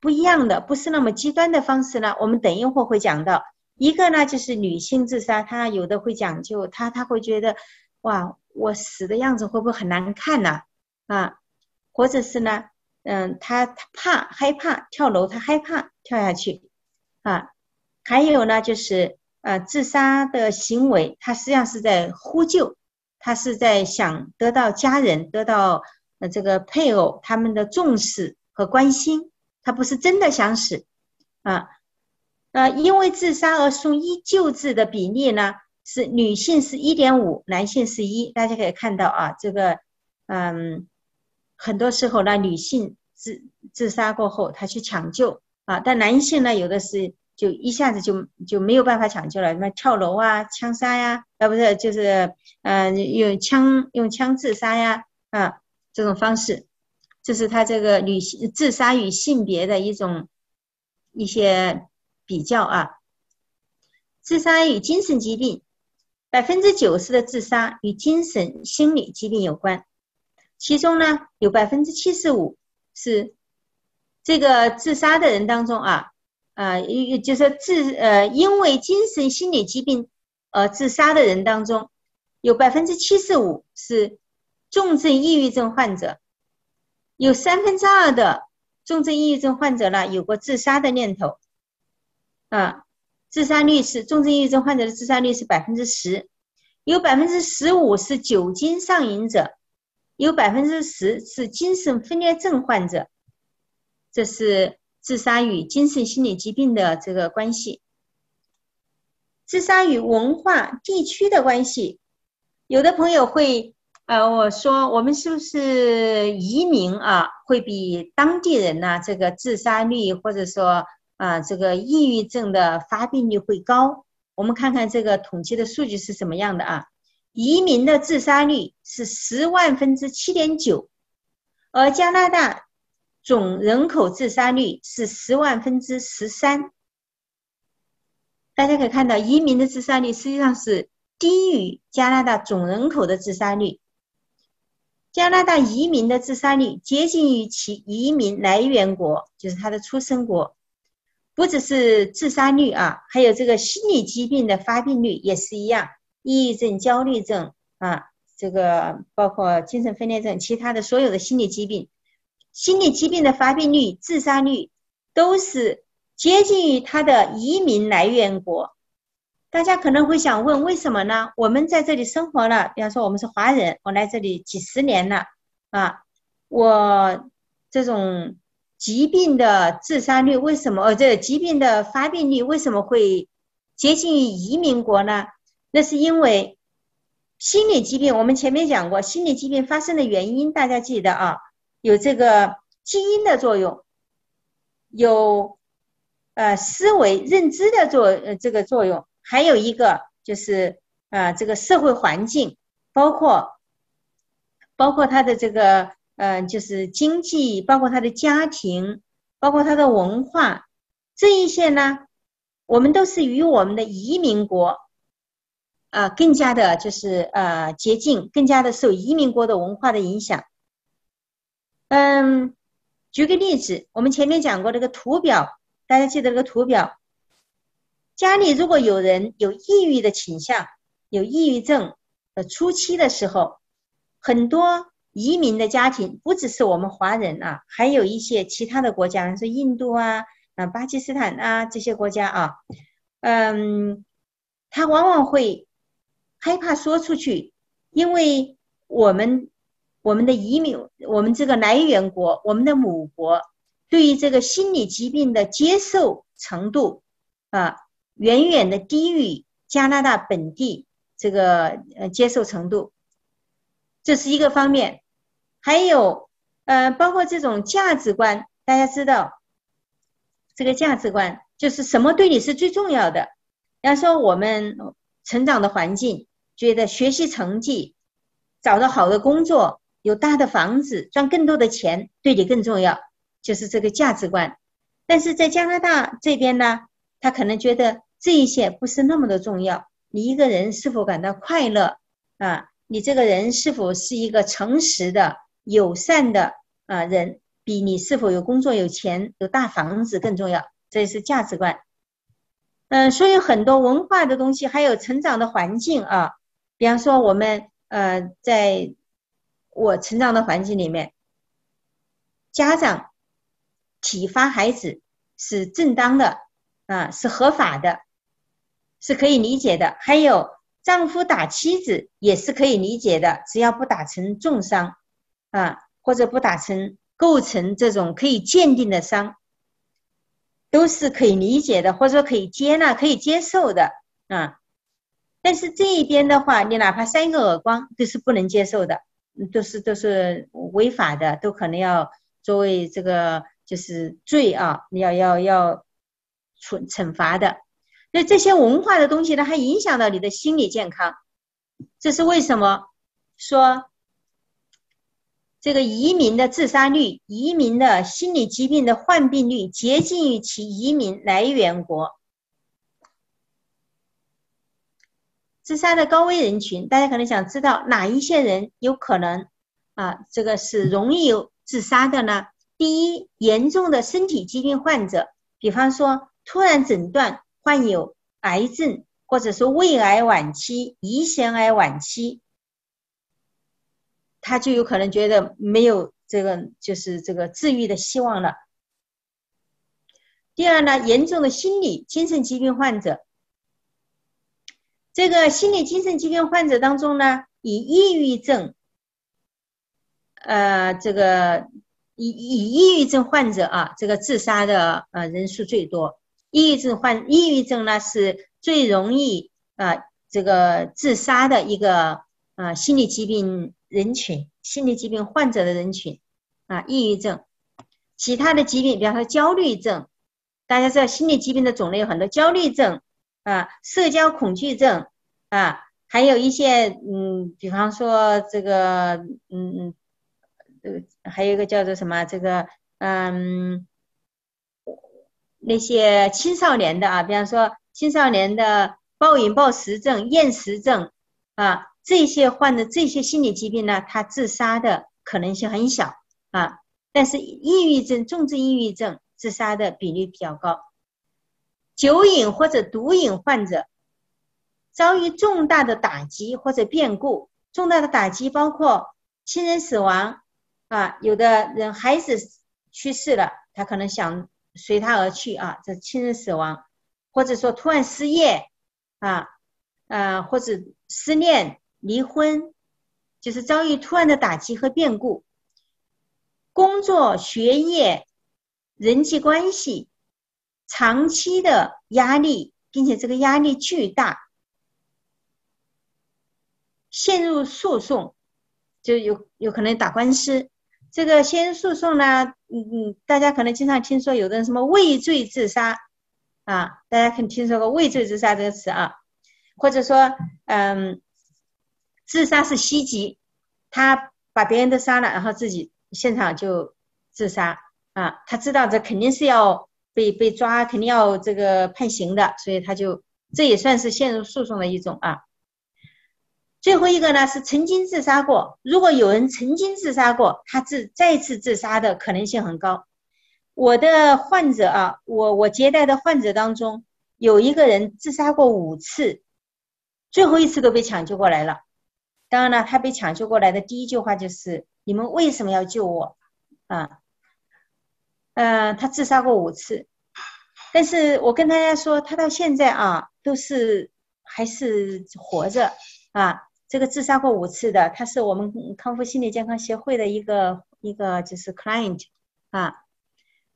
不一样的、不是那么极端的方式呢？我们等一会儿会讲到。一个呢，就是女性自杀，她有的会讲究，她她会觉得，哇，我死的样子会不会很难看呢？啊，或者是呢，嗯，她她怕害怕跳楼，她害怕跳下去，啊，还有呢，就是呃，自杀的行为，她实际上是在呼救，他是在想得到家人、得到呃这个配偶他们的重视和关心，他不是真的想死，啊。呃，因为自杀而送医救治的比例呢，是女性是一点五，男性是一。大家可以看到啊，这个，嗯，很多时候呢，女性自自杀过后，她去抢救啊，但男性呢，有的是就一下子就就没有办法抢救了，什么跳楼啊、枪杀呀，啊不是，就是嗯用枪用枪自杀呀啊这种方式，这是他这个女性自杀与性别的一种一些。比较啊，自杀与精神疾病，百分之九十的自杀与精神心理疾病有关，其中呢有百分之七十五是这个自杀的人当中啊啊，就是自呃因为精神心理疾病而自杀的人当中，有百分之七十五是重症抑郁症患者，有三分之二的重症抑郁症患者呢有过自杀的念头。啊，自杀率是重症抑郁症患者的自杀率是百分之十，有百分之十五是酒精上瘾者，有百分之十是精神分裂症患者，这是自杀与精神心理疾病的这个关系。自杀与文化地区的关系，有的朋友会呃我说我们是不是移民啊，会比当地人呢这个自杀率或者说。啊，这个抑郁症的发病率会高。我们看看这个统计的数据是什么样的啊？移民的自杀率是十万分之七点九，而加拿大总人口自杀率是十万分之十三。大家可以看到，移民的自杀率实际上是低于加拿大总人口的自杀率。加拿大移民的自杀率接近于其移民来源国，就是他的出生国。不只是自杀率啊，还有这个心理疾病的发病率也是一样，抑郁症、焦虑症啊，这个包括精神分裂症，其他的所有的心理疾病，心理疾病的发病率、自杀率都是接近于它的移民来源国。大家可能会想问，为什么呢？我们在这里生活了，比方说我们是华人，我来这里几十年了啊，我这种。疾病的自杀率为什么？呃，这疾病的发病率为什么会接近于移民国呢？那是因为心理疾病，我们前面讲过，心理疾病发生的原因，大家记得啊，有这个基因的作用，有呃思维认知的作呃这个作用，还有一个就是啊这个社会环境，包括包括他的这个。嗯，就是经济，包括他的家庭，包括他的文化，这一些呢，我们都是与我们的移民国，啊，更加的，就是呃接近，更加的受移民国的文化的影响。嗯，举个例子，我们前面讲过这个图表，大家记得这个图表，家里如果有人有抑郁的倾向，有抑郁症的初期的时候，很多。移民的家庭不只是我们华人啊，还有一些其他的国家，是印度啊、啊巴基斯坦啊这些国家啊，嗯，他往往会害怕说出去，因为我们我们的移民，我们这个来源国，我们的母国，对于这个心理疾病的接受程度啊，远远的低于加拿大本地这个呃接受程度。这是一个方面，还有，呃，包括这种价值观，大家知道，这个价值观就是什么对你是最重要的。比方说，我们成长的环境，觉得学习成绩、找到好的工作、有大的房子、赚更多的钱对你更重要，就是这个价值观。但是在加拿大这边呢，他可能觉得这一些不是那么的重要。你一个人是否感到快乐啊？你这个人是否是一个诚实的、友善的啊人，比你是否有工作、有钱、有大房子更重要。这是价值观。嗯，所以很多文化的东西，还有成长的环境啊，比方说我们呃，在我成长的环境里面，家长体罚孩子是正当的啊，是合法的，是可以理解的。还有丈夫打妻子也是可以理解的，只要不打成重伤啊，或者不打成构成这种可以鉴定的伤。都是可以理解的，或者说可以接纳、可以接受的啊。但是这一边的话，你哪怕三个耳光都是不能接受的，都是都是违法的，都可能要作为这个就是罪啊，要要要处惩罚的。那这些文化的东西呢，还影响到你的心理健康。这是为什么说？这个移民的自杀率、移民的心理疾病的患病率接近于其移民来源国。自杀的高危人群，大家可能想知道哪一些人有可能啊？这个是容易有自杀的呢？第一，严重的身体疾病患者，比方说突然诊断患有癌症，或者说胃癌晚期、胰腺癌晚期。他就有可能觉得没有这个，就是这个治愈的希望了。第二呢，严重的心理精神疾病患者，这个心理精神疾病患者当中呢，以抑郁症，呃，这个以以抑郁症患者啊，这个自杀的呃人数最多。抑郁症患抑郁症呢是最容易啊这个自杀的一个啊心理疾病。人群心理疾病患者的人群啊，抑郁症，其他的疾病，比方说焦虑症，大家知道心理疾病的种类有很多，焦虑症啊，社交恐惧症啊，还有一些嗯，比方说这个嗯嗯，呃，还有一个叫做什么这个嗯，那些青少年的啊，比方说青少年的暴饮暴食症、厌食症啊。这些患的这些心理疾病呢，他自杀的可能性很小啊，但是抑郁症、重症抑郁症自杀的比例比较高。酒瘾或者毒瘾患者遭遇重大的打击或者变故，重大的打击包括亲人死亡啊，有的人孩子去世了，他可能想随他而去啊，这亲人死亡，或者说突然失业啊，呃，或者失恋。离婚就是遭遇突然的打击和变故，工作、学业、人际关系长期的压力，并且这个压力巨大，陷入诉讼就有有可能打官司。这个陷入诉讼呢，嗯嗯，大家可能经常听说有的人什么畏罪自杀啊，大家可听说过畏罪自杀这个词啊，或者说嗯。自杀是袭击，他把别人都杀了，然后自己现场就自杀啊！他知道这肯定是要被被抓，肯定要这个判刑的，所以他就这也算是陷入诉讼的一种啊。最后一个呢是曾经自杀过，如果有人曾经自杀过，他自再次自杀的可能性很高。我的患者啊，我我接待的患者当中有一个人自杀过五次，最后一次都被抢救过来了。当然了，他被抢救过来的第一句话就是：“你们为什么要救我？”啊，嗯，他自杀过五次，但是我跟大家说，他到现在啊都是还是活着啊。这个自杀过五次的，他是我们康复心理健康协会的一个一个就是 client 啊，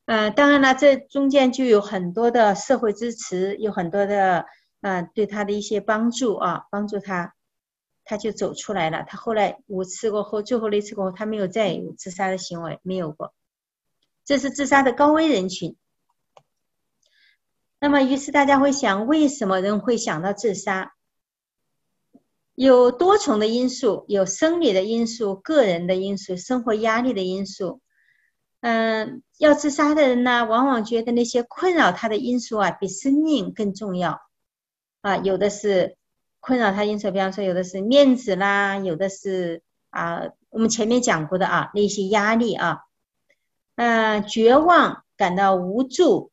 嗯，当然了，这中间就有很多的社会支持，有很多的嗯对他的一些帮助啊，帮助他。他就走出来了。他后来五次过后，最后那次过后，他没有再有自杀的行为，没有过。这是自杀的高危人群。那么，于是大家会想，为什么人会想到自杀？有多重的因素，有生理的因素、个人的因素、生活压力的因素。嗯，要自杀的人呢，往往觉得那些困扰他的因素啊，比生命更重要。啊，有的是困扰他因素，比方说有的是面子啦，有的是啊，我们前面讲过的啊，那些压力啊，嗯，绝望，感到无助，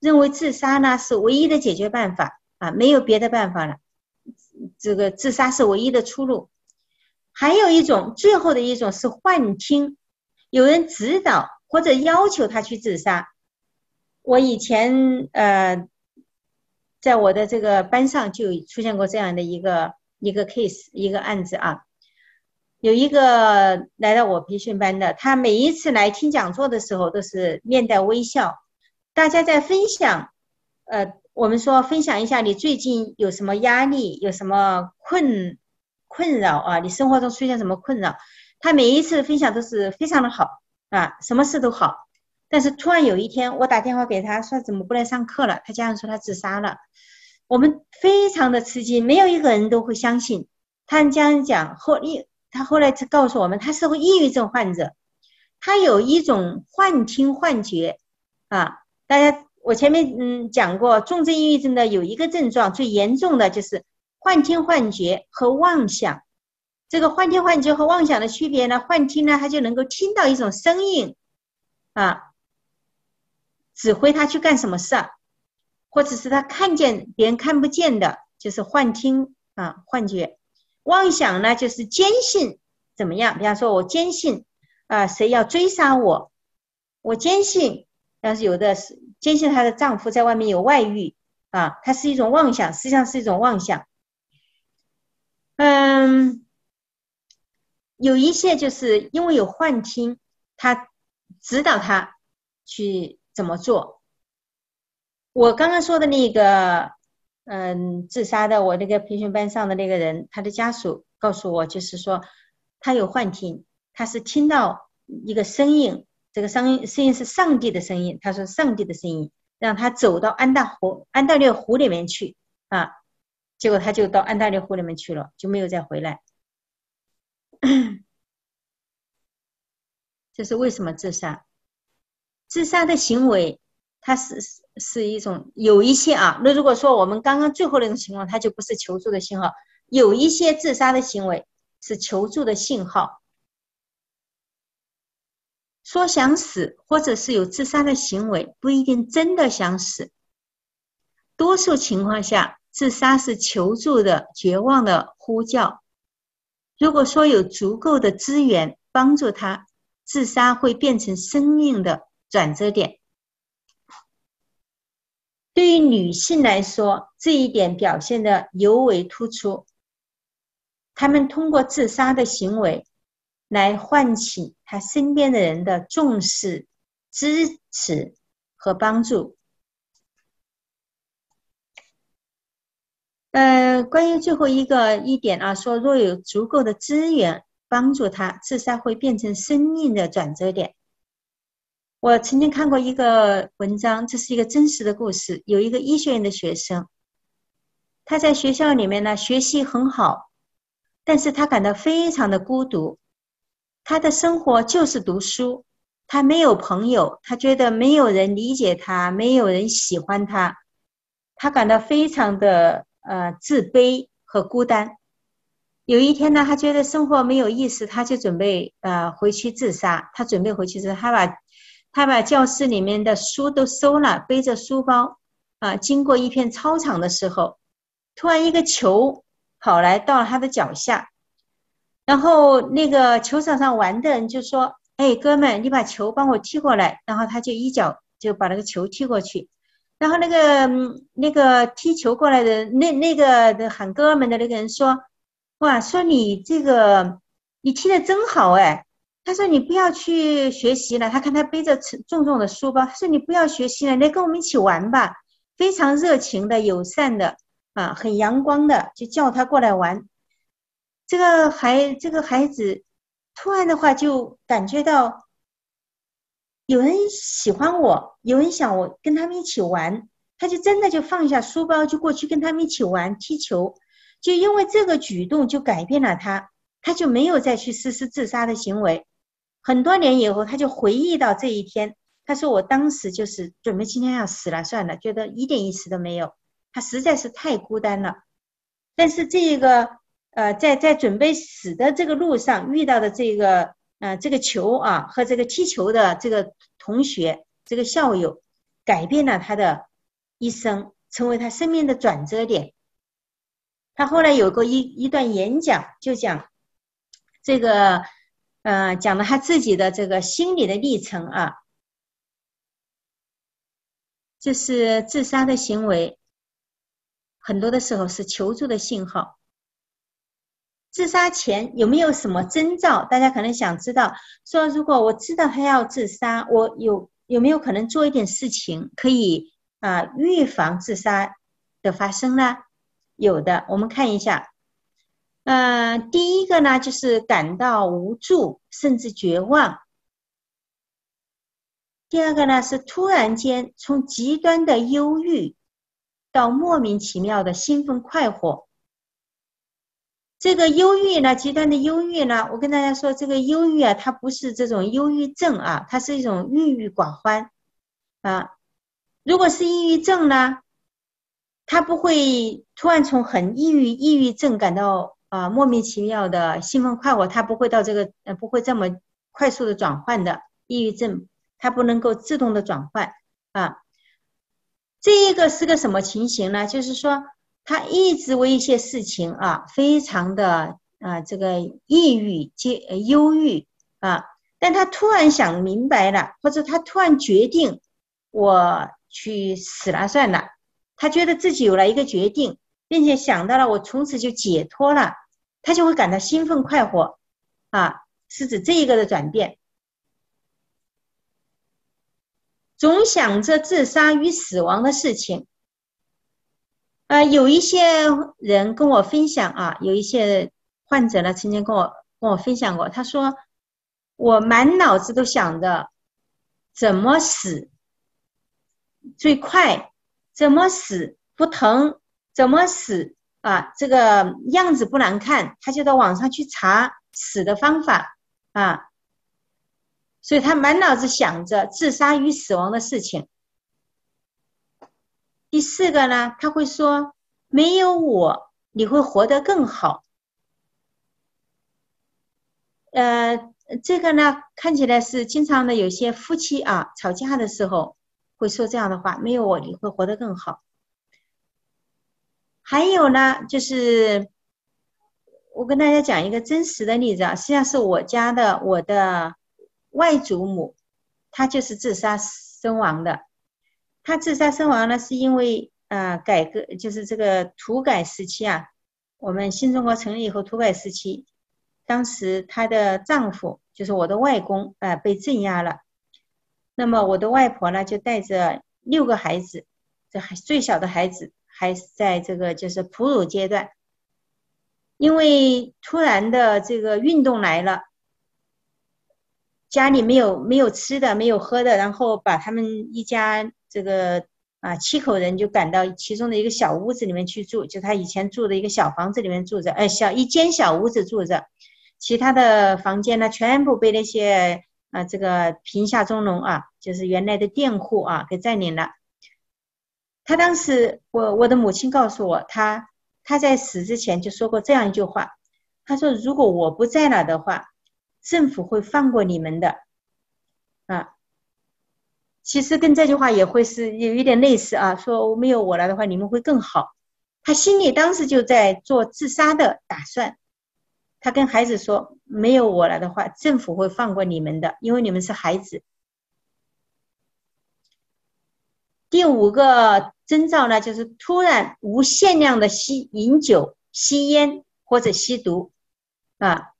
认为自杀呢是唯一的解决办法啊，没有别的办法了，这个自杀是唯一的出路。还有一种，最后的一种是幻听，有人指导或者要求他去自杀。我以前呃。在我的这个班上就出现过这样的一个一个 case 一个案子啊，有一个来到我培训班的，他每一次来听讲座的时候都是面带微笑，大家在分享，呃，我们说分享一下你最近有什么压力，有什么困困扰啊，你生活中出现什么困扰，他每一次分享都是非常的好啊，什么事都好。但是突然有一天，我打电话给他说怎么不来上课了？他家人说他自杀了，我们非常的吃惊，没有一个人都会相信。他家人讲后，他后来他告诉我们，他是个抑郁症患者，他有一种幻听幻觉啊。大家我前面嗯讲过，重症抑郁症的有一个症状，最严重的就是幻听幻觉和妄想。这个幻听幻觉和妄想的区别呢？幻听呢，他就能够听到一种声音啊。指挥他去干什么事，或者是他看见别人看不见的，就是幻听啊，幻觉。妄想呢，就是坚信怎么样？比方说，我坚信啊，谁要追杀我？我坚信，但是有的是坚信她的丈夫在外面有外遇啊，它是一种妄想，实际上是一种妄想。嗯，有一些就是因为有幻听，他指导他去。怎么做？我刚刚说的那个，嗯，自杀的，我那个培训班上的那个人，他的家属告诉我，就是说他有幻听，他是听到一个声音，这个声音声音是上帝的声音，他说上帝的声音让他走到安大湖安大略湖里面去啊，结果他就到安大略湖里面去了，就没有再回来。这是为什么自杀？自杀的行为，他是是一种有一些啊。那如果说我们刚刚最后那种情况，它就不是求助的信号。有一些自杀的行为是求助的信号。说想死，或者是有自杀的行为，不一定真的想死。多数情况下，自杀是求助的绝望的呼叫。如果说有足够的资源帮助他，自杀会变成生命的。转折点，对于女性来说，这一点表现的尤为突出。她们通过自杀的行为，来唤起她身边的人的重视、支持和帮助。呃，关于最后一个一点啊，说若有足够的资源帮助她，自杀会变成生命的转折点。我曾经看过一个文章，这是一个真实的故事。有一个医学院的学生，他在学校里面呢学习很好，但是他感到非常的孤独。他的生活就是读书，他没有朋友，他觉得没有人理解他，没有人喜欢他，他感到非常的呃自卑和孤单。有一天呢，他觉得生活没有意思，他就准备呃回去自杀。他准备回去自杀，他把。他把教室里面的书都收了，背着书包啊，经过一片操场的时候，突然一个球跑来到了他的脚下，然后那个球场上玩的人就说：“哎，哥们，你把球帮我踢过来。”然后他就一脚就把那个球踢过去，然后那个那个踢球过来的那那个喊哥们的那个人说：“哇，说你这个你踢的真好哎。”他说：“你不要去学习了。”他看他背着重重的书包，他说：“你不要学习了，来跟我们一起玩吧。”非常热情的、友善的啊，很阳光的，就叫他过来玩。这个孩这个孩子突然的话就感觉到有人喜欢我，有人想我跟他们一起玩，他就真的就放下书包，就过去跟他们一起玩踢球。就因为这个举动就改变了他，他就没有再去实施自杀的行为。很多年以后，他就回忆到这一天，他说：“我当时就是准备今天要死了算了，觉得一点意思都没有。他实在是太孤单了。但是这个呃，在在准备死的这个路上遇到的这个呃这个球啊和这个踢球的这个同学这个校友，改变了他的一生，成为他生命的转折点。”他后来有过一一段演讲，就讲这个，呃，讲了他自己的这个心理的历程啊，这是自杀的行为，很多的时候是求助的信号。自杀前有没有什么征兆？大家可能想知道，说如果我知道他要自杀，我有有没有可能做一点事情，可以啊预防自杀的发生呢？有的，我们看一下，嗯，第一个呢，就是感到无助甚至绝望；第二个呢，是突然间从极端的忧郁到莫名其妙的兴奋快活。这个忧郁呢，极端的忧郁呢，我跟大家说，这个忧郁啊，它不是这种忧郁症啊，它是一种郁郁寡欢啊。如果是抑郁症呢？他不会突然从很抑郁、抑郁症感到啊莫名其妙的兴奋快活，他不会到这个呃不会这么快速的转换的抑郁症，他不能够自动的转换啊。这一个是个什么情形呢？就是说他一直为一些事情啊非常的啊这个抑郁、接忧郁啊，但他突然想明白了，或者他突然决定我去死了算了。他觉得自己有了一个决定，并且想到了我从此就解脱了，他就会感到兴奋快活，啊，是指这一个的转变。总想着自杀与死亡的事情，呃，有一些人跟我分享啊，有一些患者呢曾经跟我跟我分享过，他说我满脑子都想着怎么死最快。怎么死不疼？怎么死啊？这个样子不难看，他就到网上去查死的方法啊。所以他满脑子想着自杀与死亡的事情。第四个呢，他会说：“没有我，你会活得更好。”呃，这个呢，看起来是经常的，有些夫妻啊吵架的时候。会说这样的话，没有我你会活得更好。还有呢，就是我跟大家讲一个真实的例子啊，实际上是我家的我的外祖母，她就是自杀身亡的。她自杀身亡呢，是因为啊改革就是这个土改时期啊，我们新中国成立以后土改时期，当时她的丈夫就是我的外公啊被镇压了。那么我的外婆呢，就带着六个孩子，这还最小的孩子还是在这个就是哺乳阶段，因为突然的这个运动来了，家里没有没有吃的，没有喝的，然后把他们一家这个啊七口人就赶到其中的一个小屋子里面去住，就他以前住的一个小房子里面住着，哎，小一间小屋子住着，其他的房间呢全部被那些。啊，这个贫下中农啊，就是原来的佃户啊，给占领了。他当时，我我的母亲告诉我，他他在死之前就说过这样一句话，他说：“如果我不在了的话，政府会放过你们的。”啊，其实跟这句话也会是有一点类似啊，说没有我了的话，你们会更好。他心里当时就在做自杀的打算。他跟孩子说：“没有我了的话，政府会放过你们的，因为你们是孩子。”第五个征兆呢，就是突然无限量的吸饮酒、吸烟或者吸毒，啊，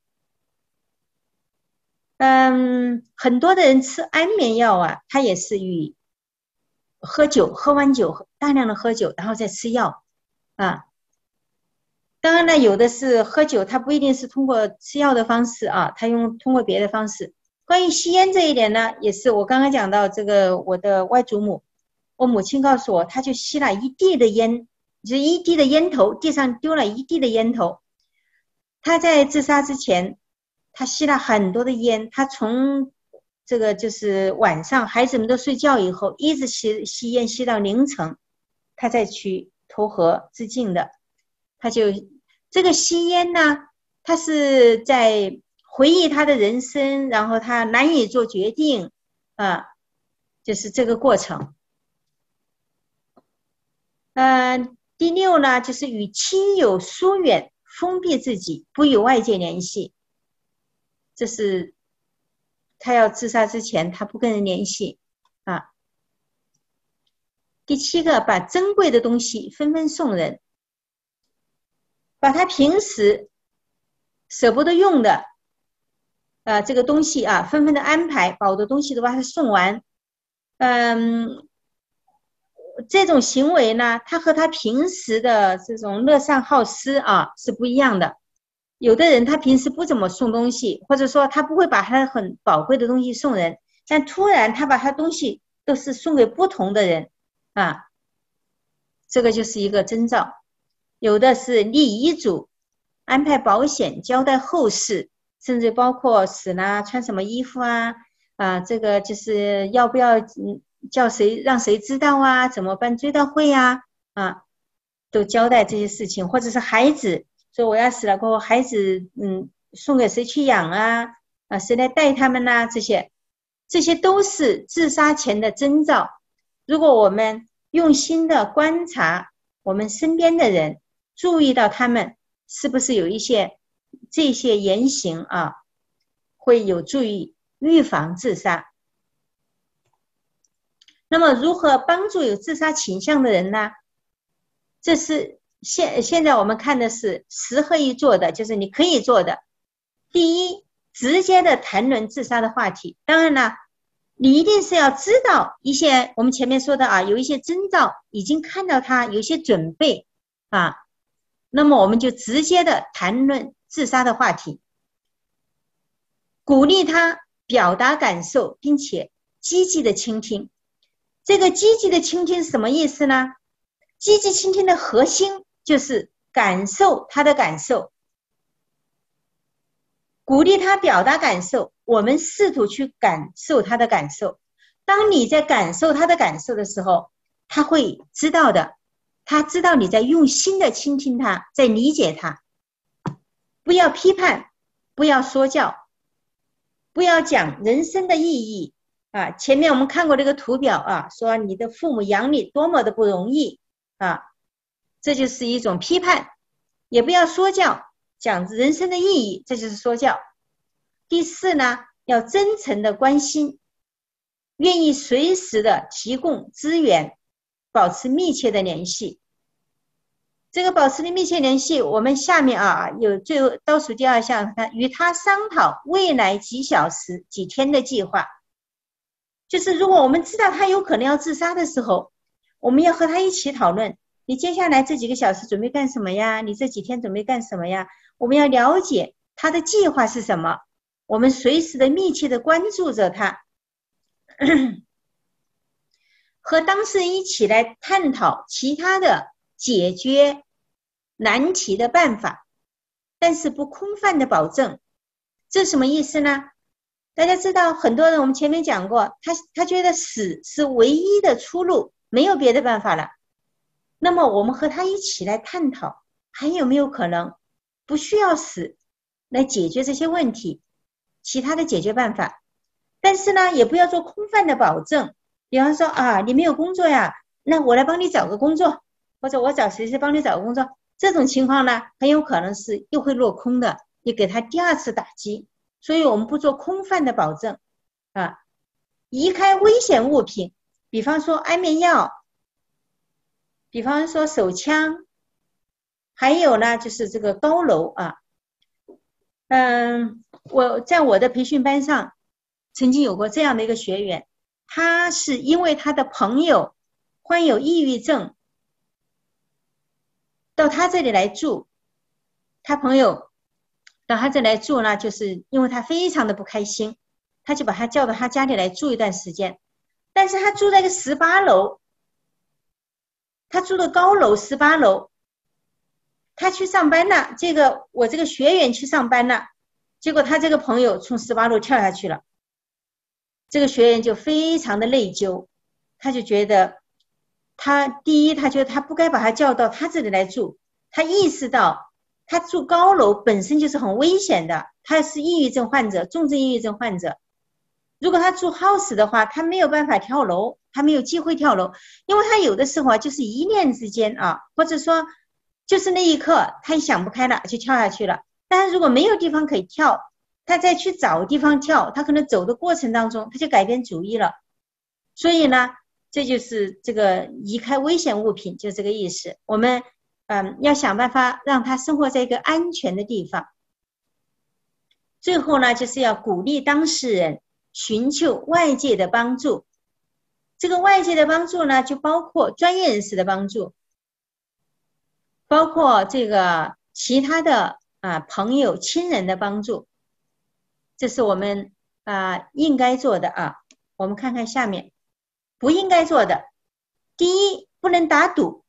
嗯，很多的人吃安眠药啊，他也是与喝酒，喝完酒大量的喝酒，然后再吃药，啊。当然呢，有的是喝酒，他不一定是通过吃药的方式啊，他用通过别的方式。关于吸烟这一点呢，也是我刚刚讲到这个我的外祖母，我母亲告诉我，他就吸了一地的烟就一地的烟头，地上丢了一地的烟头。他在自杀之前，他吸了很多的烟，他从这个就是晚上孩子们都睡觉以后，一直吸吸烟吸到凌晨，他再去投河自尽的。他就这个吸烟呢，他是在回忆他的人生，然后他难以做决定啊，就是这个过程。嗯，第六呢，就是与亲友疏远，封闭自己，不与外界联系。这是他要自杀之前，他不跟人联系啊。第七个，把珍贵的东西纷纷送人，把他平时舍不得用的啊这个东西啊，纷纷的安排，把我的东西都把它送完。嗯。这种行为呢，他和他平时的这种乐善好施啊是不一样的。有的人他平时不怎么送东西，或者说他不会把他很宝贵的东西送人，但突然他把他东西都是送给不同的人啊，这个就是一个征兆。有的是立遗嘱、安排保险、交代后事，甚至包括死啦穿什么衣服啊啊，这个就是要不要嗯。叫谁让谁知道啊？怎么办追悼会呀？啊，都交代这些事情，或者是孩子说我要死了过后，孩子嗯送给谁去养啊？啊，谁来带他们呐？这些，这些都是自杀前的征兆。如果我们用心的观察我们身边的人，注意到他们是不是有一些这些言行啊，会有助于预防自杀。那么，如何帮助有自杀倾向的人呢？这是现现在我们看的是适合于做的，就是你可以做的。第一，直接的谈论自杀的话题。当然了，你一定是要知道一些我们前面说的啊，有一些征兆，已经看到他有些准备啊。那么，我们就直接的谈论自杀的话题，鼓励他表达感受，并且积极的倾听。这个积极的倾听是什么意思呢？积极倾听的核心就是感受他的感受，鼓励他表达感受。我们试图去感受他的感受。当你在感受他的感受的时候，他会知道的。他知道你在用心的倾听他，在理解他。不要批判，不要说教，不要讲人生的意义。啊，前面我们看过这个图表啊，说你的父母养你多么的不容易啊，这就是一种批判，也不要说教，讲人生的意义，这就是说教。第四呢，要真诚的关心，愿意随时的提供资源，保持密切的联系。这个保持的密切联系，我们下面啊有最后倒数第二项，他与他商讨未来几小时、几天的计划。就是如果我们知道他有可能要自杀的时候，我们要和他一起讨论，你接下来这几个小时准备干什么呀？你这几天准备干什么呀？我们要了解他的计划是什么，我们随时的密切的关注着他，和当事人一起来探讨其他的解决难题的办法，但是不空泛的保证，这什么意思呢？大家知道，很多人我们前面讲过，他他觉得死是唯一的出路，没有别的办法了。那么我们和他一起来探讨，还有没有可能不需要死来解决这些问题，其他的解决办法。但是呢，也不要做空泛的保证，比方说啊，你没有工作呀，那我来帮你找个工作，或者我找谁谁帮你找个工作，这种情况呢，很有可能是又会落空的，你给他第二次打击。所以我们不做空泛的保证，啊，移开危险物品，比方说安眠药，比方说手枪，还有呢就是这个高楼啊，嗯，我在我的培训班上曾经有过这样的一个学员，他是因为他的朋友患有抑郁症，到他这里来住，他朋友。到他这来住呢，就是因为他非常的不开心，他就把他叫到他家里来住一段时间。但是他住在个十八楼，他住的高楼十八楼，他去上班了。这个我这个学员去上班了，结果他这个朋友从十八楼跳下去了。这个学员就非常的内疚，他就觉得，他第一，他觉得他不该把他叫到他这里来住。他意识到，他住高楼本身就是很危险的。他是抑郁症患者，重症抑郁症患者。如果他住 house 的话，他没有办法跳楼，他没有机会跳楼，因为他有的时候啊，就是一念之间啊，或者说就是那一刻他想不开了就跳下去了。但是如果没有地方可以跳，他再去找地方跳，他可能走的过程当中他就改变主意了。所以呢，这就是这个移开危险物品，就这个意思。我们嗯要想办法让他生活在一个安全的地方。最后呢，就是要鼓励当事人。寻求外界的帮助，这个外界的帮助呢，就包括专业人士的帮助，包括这个其他的啊朋友、亲人的帮助，这是我们啊应该做的啊。我们看看下面不应该做的，第一，不能打赌。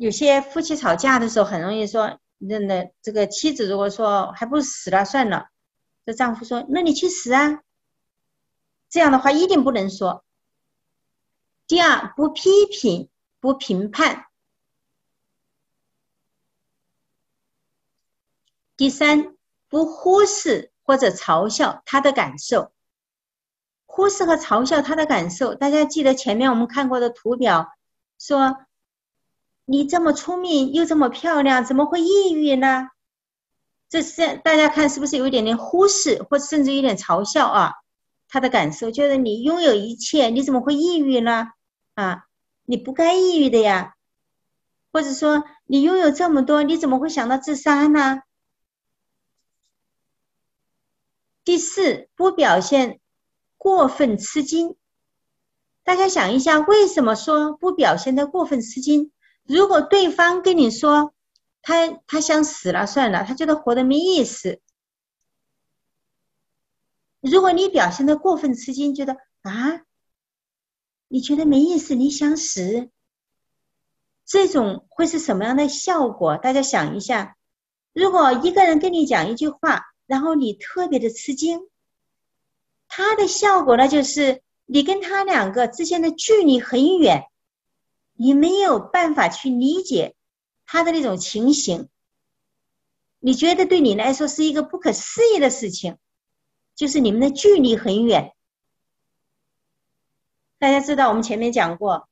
有些夫妻吵架的时候，很容易说，那那这个妻子如果说还不如死了算了，这丈夫说，那你去死啊。这样的话一定不能说。第二，不批评，不评判。第三，不忽视或者嘲笑他的感受。忽视和嘲笑他的感受，大家记得前面我们看过的图表，说你这么聪明又这么漂亮，怎么会抑郁呢？这是大家看是不是有一点点忽视，或甚至有点嘲笑啊？他的感受就是你拥有一切，你怎么会抑郁呢？啊，你不该抑郁的呀。或者说你拥有这么多，你怎么会想到自杀呢？第四，不表现过分吃惊。大家想一下，为什么说不表现的过分吃惊？如果对方跟你说他他想死了算了，他觉得活得没意思。如果你表现的过分吃惊，觉得啊，你觉得没意思，你想死，这种会是什么样的效果？大家想一下，如果一个人跟你讲一句话，然后你特别的吃惊，他的效果呢，就是你跟他两个之间的距离很远，你没有办法去理解他的那种情形，你觉得对你来说是一个不可思议的事情。就是你们的距离很远，大家知道我们前面讲过，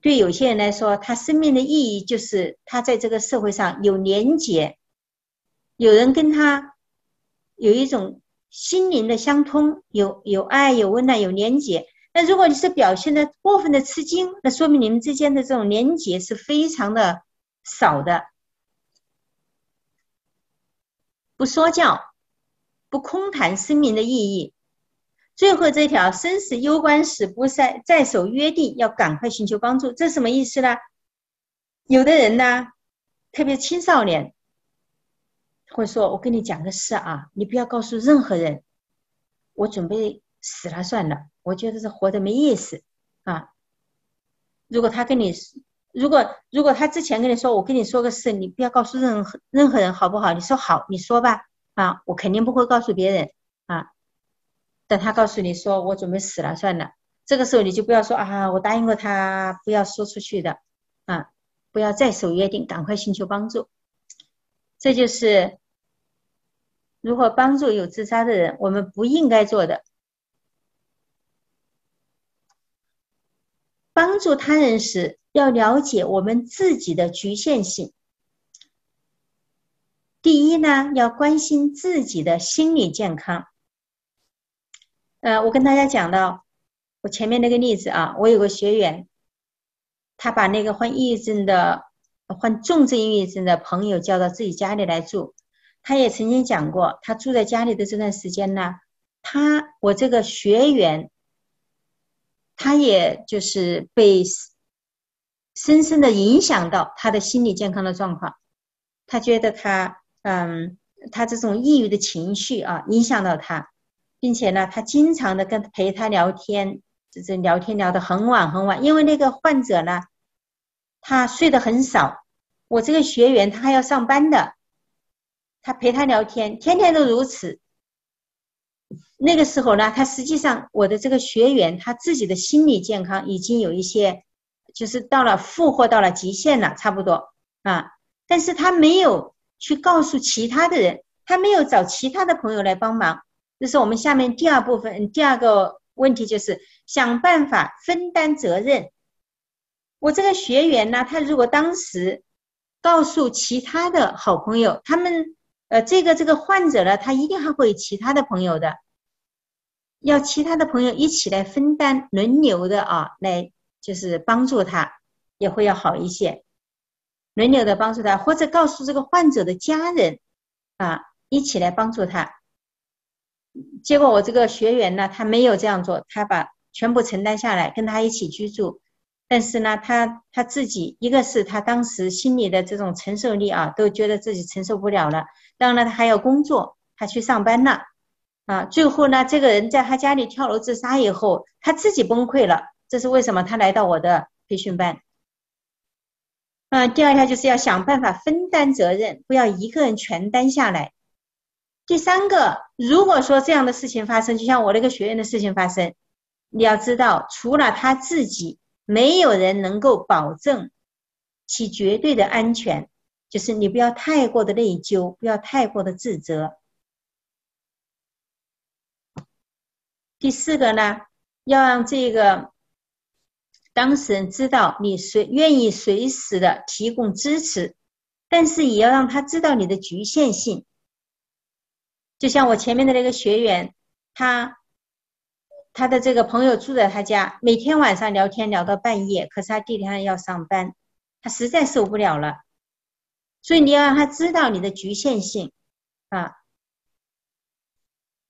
对有些人来说，他生命的意义就是他在这个社会上有连结，有人跟他有一种心灵的相通，有有爱、有温暖、有连结。那如果你是表现的过分的吃惊，那说明你们之间的这种连结是非常的少的，不说教。不空谈生命的意义。最后这条生死攸关时，不再再守约定，要赶快寻求帮助。这什么意思呢？有的人呢，特别青少年，会说：“我跟你讲个事啊，你不要告诉任何人。我准备死了算了，我觉得这活着没意思啊。”如果他跟你，如果如果他之前跟你说：“我跟你说个事，你不要告诉任何任何人，好不好？”你说好，你说吧。啊，我肯定不会告诉别人啊。等他告诉你说我准备死了算了，这个时候你就不要说啊，我答应过他不要说出去的啊，不要再守约定，赶快寻求帮助。这就是如果帮助有自杀的人，我们不应该做的。帮助他人时，要了解我们自己的局限性。第一呢，要关心自己的心理健康。呃，我跟大家讲到我前面那个例子啊，我有个学员，他把那个患抑郁症的、患重症抑郁症的朋友叫到自己家里来住。他也曾经讲过，他住在家里的这段时间呢，他我这个学员，他也就是被深深的影响到他的心理健康的状况，他觉得他。嗯，他这种抑郁的情绪啊，影响到他，并且呢，他经常的跟陪他聊天，这这聊天聊得很晚很晚。因为那个患者呢，他睡得很少，我这个学员他还要上班的，他陪他聊天，天天都如此。那个时候呢，他实际上我的这个学员他自己的心理健康已经有一些，就是到了负荷到了极限了，差不多啊。但是他没有去告诉其他的人，他没有找其他的朋友来帮忙。这是我们下面第二部分第二个问题，就是想办法分担责任。我这个学员呢，他如果当时告诉其他的好朋友，他们呃，这个这个患者呢，他一定还会有其他的朋友的，要其他的朋友一起来分担，轮流的啊，来就是帮助他，也会要好一些，轮流的帮助他，或者告诉这个患者的家人啊，一起来帮助他。结果我这个学员呢，他没有这样做，他把全部承担下来，跟他一起居住。但是呢，他他自己一个是他当时心里的这种承受力啊，都觉得自己承受不了了。当然了，他还要工作，他去上班了啊。最后呢，这个人在他家里跳楼自杀以后，他自己崩溃了。这是为什么？他来到我的培训班。嗯，第二条就是要想办法分担责任，不要一个人全担下来。第三个，如果说这样的事情发生，就像我那个学员的事情发生，你要知道，除了他自己。没有人能够保证其绝对的安全，就是你不要太过的内疚，不要太过的自责。第四个呢，要让这个当事人知道你随愿意随时的提供支持，但是也要让他知道你的局限性。就像我前面的那个学员，他。他的这个朋友住在他家，每天晚上聊天聊到半夜，可是他第二天要上班，他实在受不了了。所以你要让他知道你的局限性啊，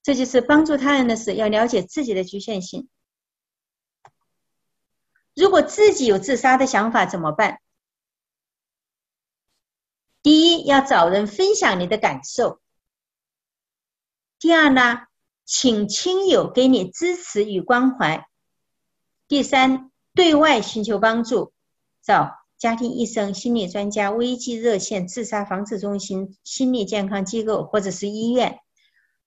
这就是帮助他人的事，要了解自己的局限性。如果自己有自杀的想法怎么办？第一，要找人分享你的感受。第二呢？请亲友给你支持与关怀。第三，对外寻求帮助，找家庭医生、心理专家、危机热线、自杀防治中心、心理健康机构或者是医院。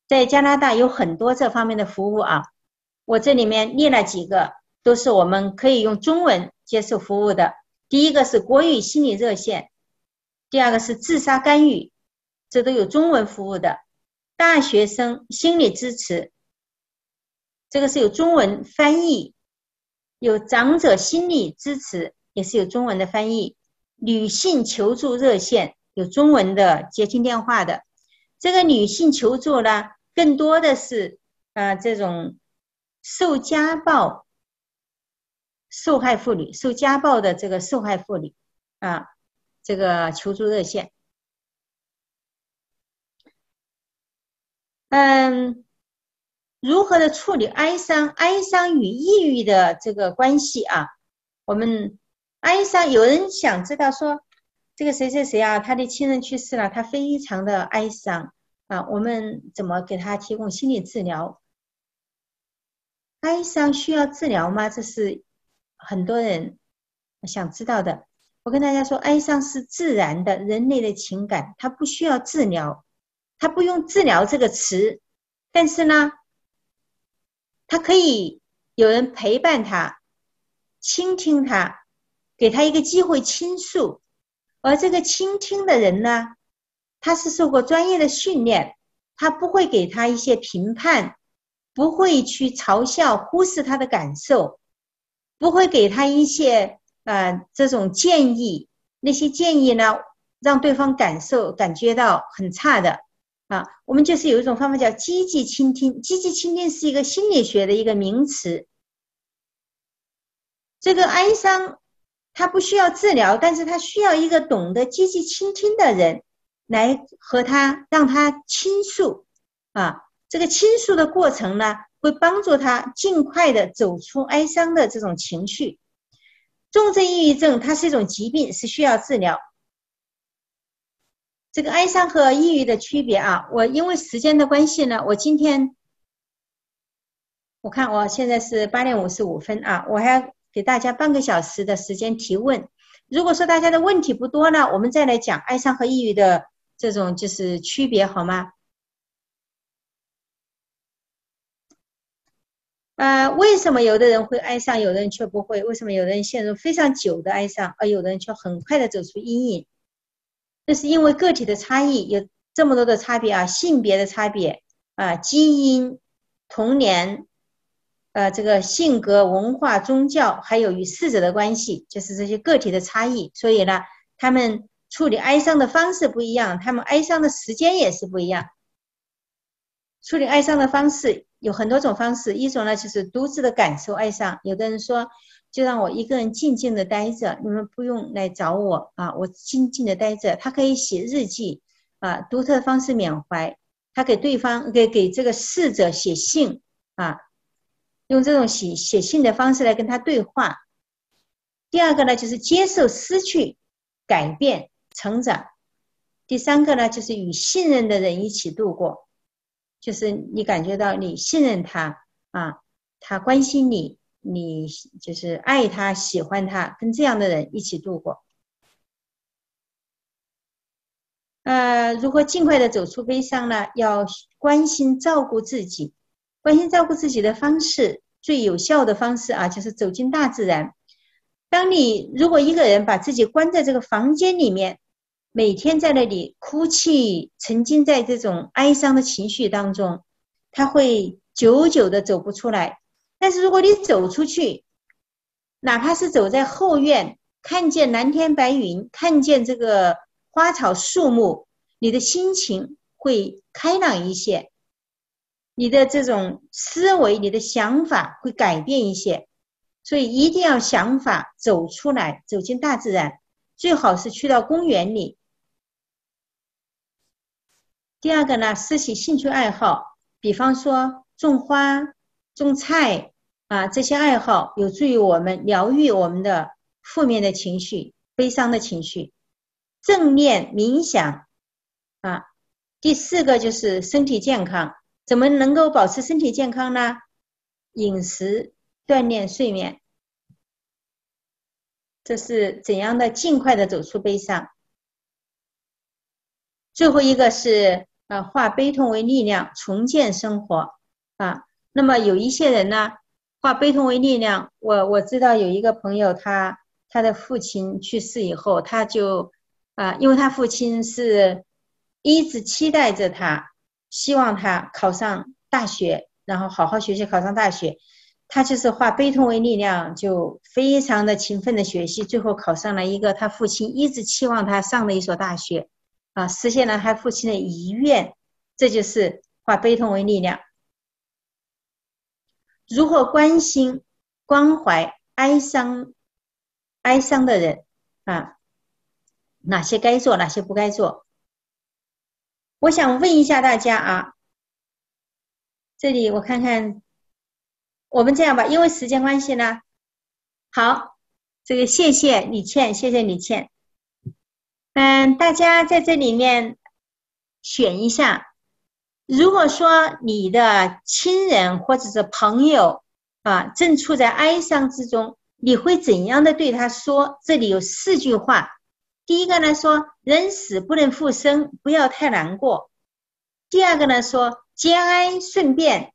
在加拿大有很多这方面的服务啊，我这里面列了几个，都是我们可以用中文接受服务的。第一个是国语心理热线，第二个是自杀干预，这都有中文服务的。大学生心理支持，这个是有中文翻译；有长者心理支持，也是有中文的翻译。女性求助热线有中文的接听电话的。这个女性求助呢，更多的是啊，这种受家暴受害妇女、受家暴的这个受害妇女啊，这个求助热线。嗯，如何的处理哀伤？哀伤与抑郁的这个关系啊？我们哀伤，有人想知道说，这个谁谁谁啊，他的亲人去世了，他非常的哀伤啊，我们怎么给他提供心理治疗？哀伤需要治疗吗？这是很多人想知道的。我跟大家说，哀伤是自然的人类的情感，它不需要治疗。他不用治疗这个词，但是呢，他可以有人陪伴他，倾听他，给他一个机会倾诉。而这个倾听的人呢，他是受过专业的训练，他不会给他一些评判，不会去嘲笑、忽视他的感受，不会给他一些呃这种建议。那些建议呢，让对方感受感觉到很差的。啊，我们就是有一种方法叫积极倾听。积极倾听是一个心理学的一个名词。这个哀伤，它不需要治疗，但是它需要一个懂得积极倾听的人来和他让他倾诉。啊，这个倾诉的过程呢，会帮助他尽快的走出哀伤的这种情绪。重症抑郁症它是一种疾病，是需要治疗。这个哀伤和抑郁的区别啊，我因为时间的关系呢，我今天我看我现在是八点五十五分啊，我还要给大家半个小时的时间提问。如果说大家的问题不多呢，我们再来讲哀伤和抑郁的这种就是区别，好吗？呃，为什么有的人会爱上，有的人却不会？为什么有的人陷入非常久的哀伤，而有的人却很快的走出阴影？这是因为个体的差异，有这么多的差别啊，性别的差别啊，基因、童年，呃，这个性格、文化、宗教，还有与逝者的关系，就是这些个体的差异。所以呢，他们处理哀伤的方式不一样，他们哀伤的时间也是不一样。处理哀伤的方式有很多种方式，一种呢就是独自的感受哀伤。有的人说，就让我一个人静静的待着，你们不用来找我啊，我静静的待着。他可以写日记啊，独特的方式缅怀。他给对方给给这个逝者写信啊，用这种写写信的方式来跟他对话。第二个呢就是接受失去，改变成长。第三个呢就是与信任的人一起度过。就是你感觉到你信任他啊，他关心你，你就是爱他、喜欢他，跟这样的人一起度过。呃，如何尽快的走出悲伤呢？要关心照顾自己，关心照顾自己的方式最有效的方式啊，就是走进大自然。当你如果一个人把自己关在这个房间里面。每天在那里哭泣，沉浸在这种哀伤的情绪当中，他会久久的走不出来。但是如果你走出去，哪怕是走在后院，看见蓝天白云，看见这个花草树木，你的心情会开朗一些，你的这种思维、你的想法会改变一些。所以一定要想法走出来，走进大自然，最好是去到公园里。第二个呢，拾起兴趣爱好，比方说种花、种菜啊，这些爱好有助于我们疗愈我们的负面的情绪、悲伤的情绪。正念冥想啊，第四个就是身体健康，怎么能够保持身体健康呢？饮食、锻炼、睡眠，这是怎样的尽快的走出悲伤？最后一个是。啊，化悲痛为力量，重建生活啊。那么有一些人呢，化悲痛为力量。我我知道有一个朋友，他他的父亲去世以后，他就啊，因为他父亲是一直期待着他，希望他考上大学，然后好好学习，考上大学。他就是化悲痛为力量，就非常的勤奋的学习，最后考上了一个他父亲一直期望他上的一所大学。啊，实现了他父亲的遗愿，这就是化悲痛为力量。如何关心、关怀哀伤、哀伤的人啊？哪些该做，哪些不该做？我想问一下大家啊，这里我看看，我们这样吧，因为时间关系呢，好，这个谢谢李倩，谢谢李倩。嗯，大家在这里面选一下。如果说你的亲人或者是朋友啊，正处在哀伤之中，你会怎样的对他说？这里有四句话。第一个呢，说人死不能复生，不要太难过。第二个呢，说节哀顺变。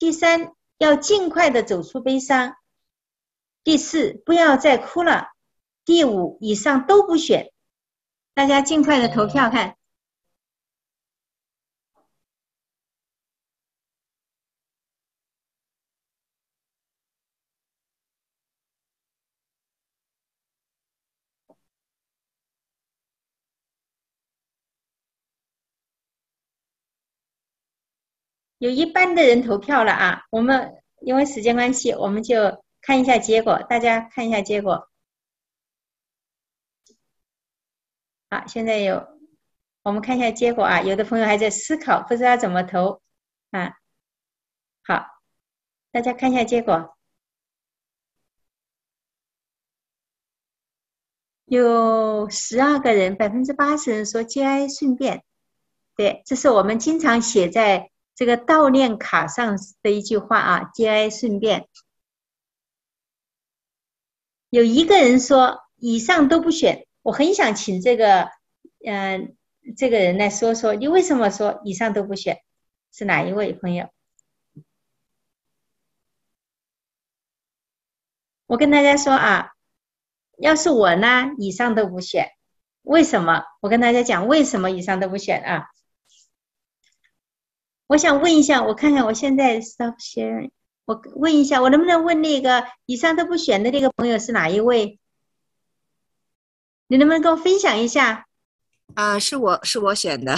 第三，要尽快的走出悲伤。第四，不要再哭了。第五，以上都不选。大家尽快的投票看，有一半的人投票了啊！我们因为时间关系，我们就看一下结果，大家看一下结果。好，现在有，我们看一下结果啊。有的朋友还在思考，不知道怎么投啊。好，大家看一下结果，有十二个人，百分之八十人说节哀顺变。对，这是我们经常写在这个悼念卡上的一句话啊，节哀顺变。有一个人说。以上都不选，我很想请这个，嗯，这个人来说说，你为什么说以上都不选？是哪一位朋友？我跟大家说啊，要是我呢，以上都不选，为什么？我跟大家讲，为什么以上都不选啊？我想问一下，我看看我现在 stop sharing，我问一下，我能不能问那个以上都不选的那个朋友是哪一位？你能不能跟我分享一下？啊，是我是我选的。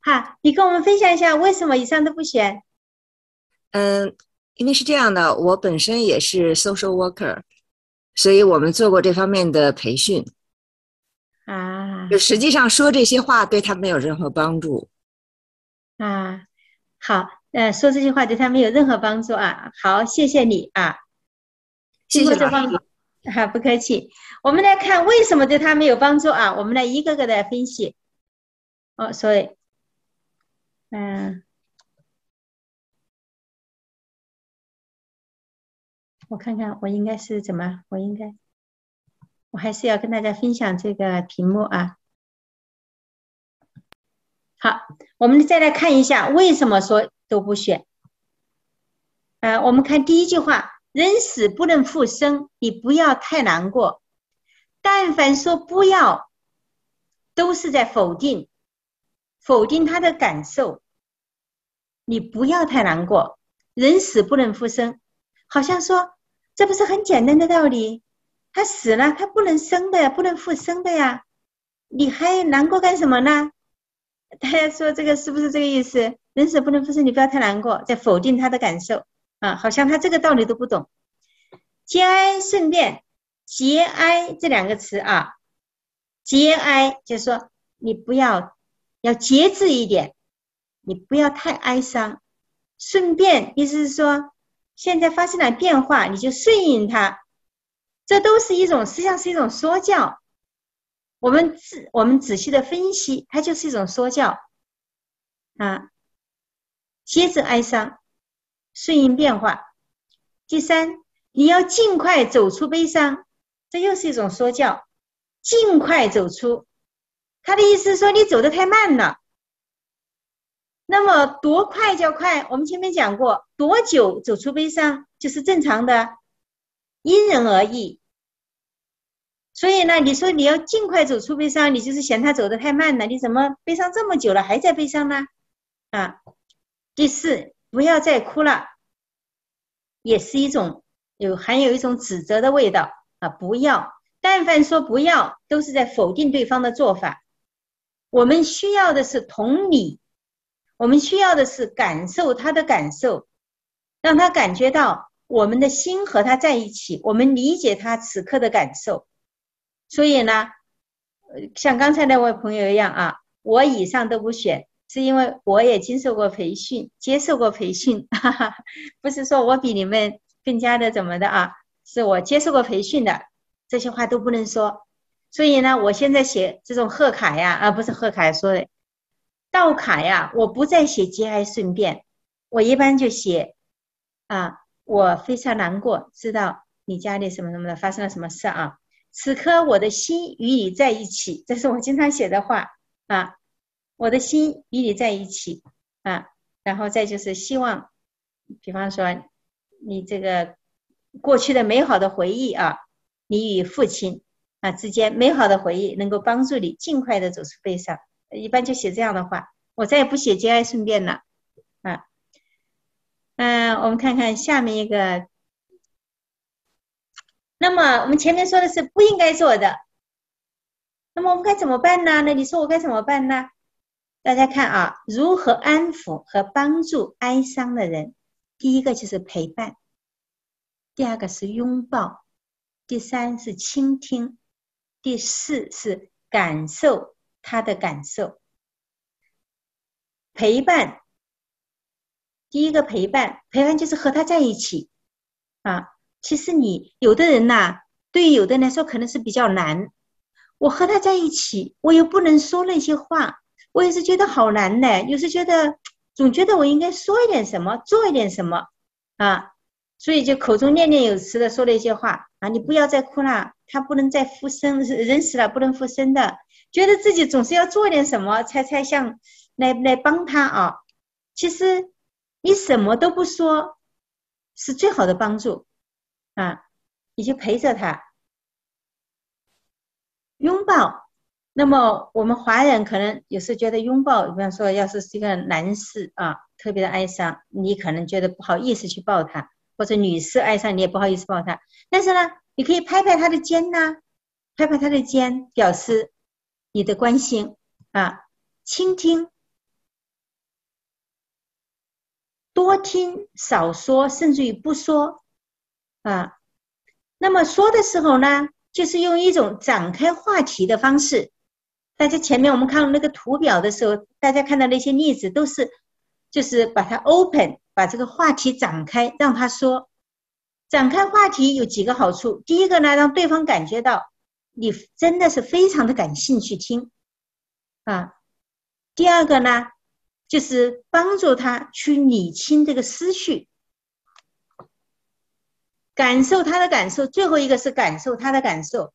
哈，你跟我们分享一下为什么以上都不选？嗯。因为是这样的，我本身也是 social worker，所以我们做过这方面的培训。啊，就实际上说这些话对他没有任何帮助。啊，好，呃，说这些话对他没有任何帮助啊。好，谢谢你啊。谢谢这方 好，不客气。我们来看为什么对他没有帮助啊？我们来一个个的分析。哦，所以，嗯。我看看，我应该是怎么？我应该，我还是要跟大家分享这个屏幕啊。好，我们再来看一下，为什么说都不选？呃，我们看第一句话：“人死不能复生，你不要太难过。”但凡说不要，都是在否定，否定他的感受。你不要太难过，人死不能复生，好像说。这不是很简单的道理？他死了，他不能生的呀，不能复生的呀，你还难过干什么呢？大家说这个是不是这个意思？人死不能复生，你不要太难过，在否定他的感受啊，好像他这个道理都不懂。节哀顺变，节哀这两个词啊，节哀就是说你不要要节制一点，你不要太哀伤。顺便意思是说。现在发生了变化，你就顺应它，这都是一种，实际上是一种说教。我们仔我们仔细的分析，它就是一种说教啊。接着哀伤，顺应变化。第三，你要尽快走出悲伤，这又是一种说教，尽快走出。他的意思说，你走的太慢了。那么多快叫快？我们前面讲过，多久走出悲伤就是正常的，因人而异。所以呢，你说你要尽快走出悲伤，你就是嫌他走的太慢了。你怎么悲伤这么久了还在悲伤呢？啊，第四，不要再哭了，也是一种有含有一种指责的味道啊！不要，但凡说不要，都是在否定对方的做法。我们需要的是同理。我们需要的是感受他的感受，让他感觉到我们的心和他在一起，我们理解他此刻的感受。所以呢，像刚才那位朋友一样啊，我以上都不选，是因为我也经受过培训，接受过培训，哈哈，不是说我比你们更加的怎么的啊，是我接受过培训的，这些话都不能说。所以呢，我现在写这种贺卡呀，啊，不是贺卡说的。道卡呀，我不再写节哀顺变，我一般就写啊，我非常难过，知道你家里什么什么的发生了什么事啊。此刻我的心与你在一起，这是我经常写的话啊，我的心与你在一起啊。然后再就是希望，比方说你这个过去的美好的回忆啊，你与父亲啊之间美好的回忆能够帮助你尽快的走出悲伤。一般就写这样的话，我再也不写节哀顺变了，啊，嗯，我们看看下面一个。那么我们前面说的是不应该做的，那么我们该怎么办呢？那你说我该怎么办呢？大家看啊，如何安抚和帮助哀伤的人？第一个就是陪伴，第二个是拥抱，第三是倾听，第四是感受。他的感受，陪伴。第一个陪伴，陪伴就是和他在一起啊。其实你有的人呐，对于有的人来说可能是比较难。我和他在一起，我又不能说那些话，我也是觉得好难呢。有时觉得总觉得我应该说一点什么，做一点什么啊。所以就口中念念有词的说了一些话啊，你不要再哭了，他不能再复生，人死了不能复生的，觉得自己总是要做点什么才才像来来帮他啊。其实你什么都不说，是最好的帮助啊，你就陪着他，拥抱。那么我们华人可能有时觉得拥抱，比方说，要是是一个男士啊，特别的哀伤，你可能觉得不好意思去抱他；或者女士哀伤，你也不好意思抱他。但是呢，你可以拍拍他的肩呐，拍拍他的肩，表示你的关心啊，倾听，多听少说，甚至于不说啊。那么说的时候呢，就是用一种展开话题的方式。大家前面我们看那个图表的时候，大家看到那些例子都是，就是把它 open，把这个话题展开，让他说。展开话题有几个好处，第一个呢，让对方感觉到你真的是非常的感兴趣听，啊，第二个呢，就是帮助他去理清这个思绪，感受他的感受，最后一个是感受他的感受。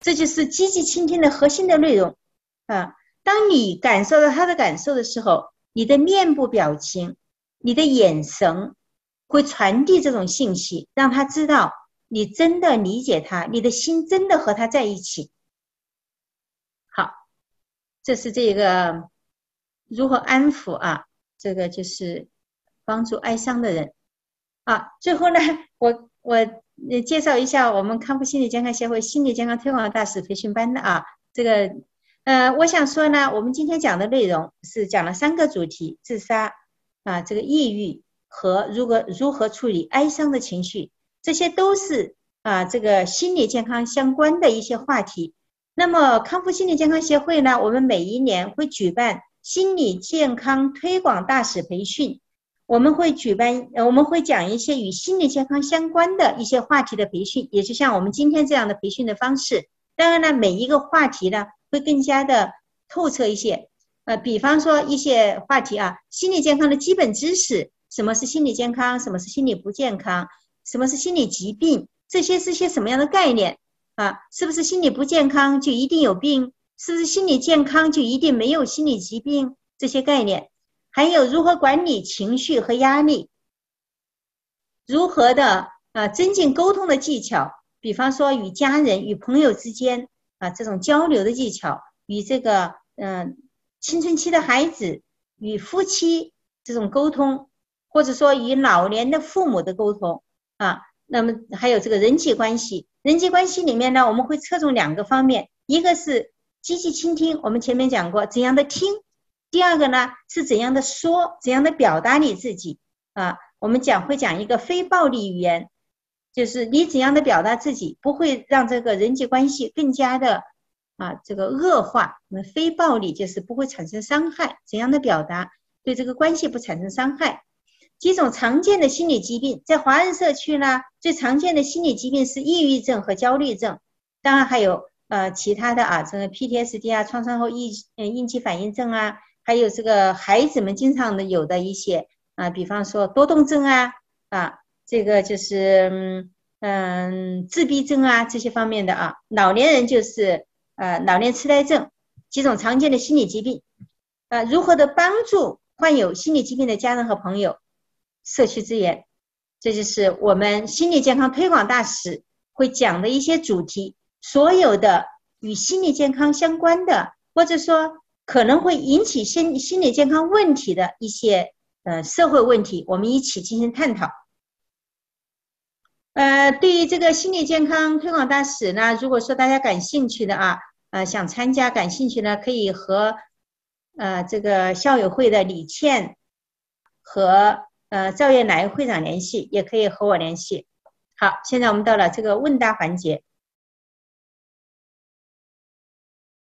这就是积极倾听的核心的内容啊！当你感受到他的感受的时候，你的面部表情、你的眼神会传递这种信息，让他知道你真的理解他，你的心真的和他在一起。好，这是这个如何安抚啊？这个就是帮助哀伤的人啊。最后呢，我我。呃，介绍一下我们康复心理健康协会心理健康推广大使培训班的啊，这个，呃，我想说呢，我们今天讲的内容是讲了三个主题：自杀啊，这个抑郁和如何如何处理哀伤的情绪，这些都是啊这个心理健康相关的一些话题。那么康复心理健康协会呢，我们每一年会举办心理健康推广大使培训。我们会举办，我们会讲一些与心理健康相关的一些话题的培训，也就像我们今天这样的培训的方式。当然呢，每一个话题呢会更加的透彻一些。呃，比方说一些话题啊，心理健康的基本知识，什么是心理健康，什么是心理不健康，什么是心理疾病，这些是些什么样的概念啊？是不是心理不健康就一定有病？是不是心理健康就一定没有心理疾病？这些概念。还有如何管理情绪和压力，如何的啊增进沟通的技巧，比方说与家人、与朋友之间啊这种交流的技巧，与这个嗯青春期的孩子、与夫妻这种沟通，或者说与老年的父母的沟通啊，那么还有这个人际关系，人际关系里面呢，我们会侧重两个方面，一个是积极倾听，我们前面讲过怎样的听。第二个呢是怎样的说，怎样的表达你自己啊？我们讲会讲一个非暴力语言，就是你怎样的表达自己，不会让这个人际关系更加的啊这个恶化。那非暴力就是不会产生伤害，怎样的表达对这个关系不产生伤害？几种常见的心理疾病，在华人社区呢，最常见的心理疾病是抑郁症和焦虑症，当然还有呃其他的啊，这个 PTSD 啊，创伤后应嗯应激反应症啊。还有这个孩子们经常的有的一些啊，比方说多动症啊啊，这个就是嗯自闭症啊这些方面的啊，老年人就是呃老年痴呆症几种常见的心理疾病啊，如何的帮助患有心理疾病的家人和朋友，社区资源，这就是我们心理健康推广大使会讲的一些主题，所有的与心理健康相关的，或者说。可能会引起心心理健康问题的一些呃社会问题，我们一起进行探讨。呃，对于这个心理健康推广大使呢，如果说大家感兴趣的啊，呃，想参加感兴趣呢，可以和呃这个校友会的李倩和呃赵月来会长联系，也可以和我联系。好，现在我们到了这个问答环节。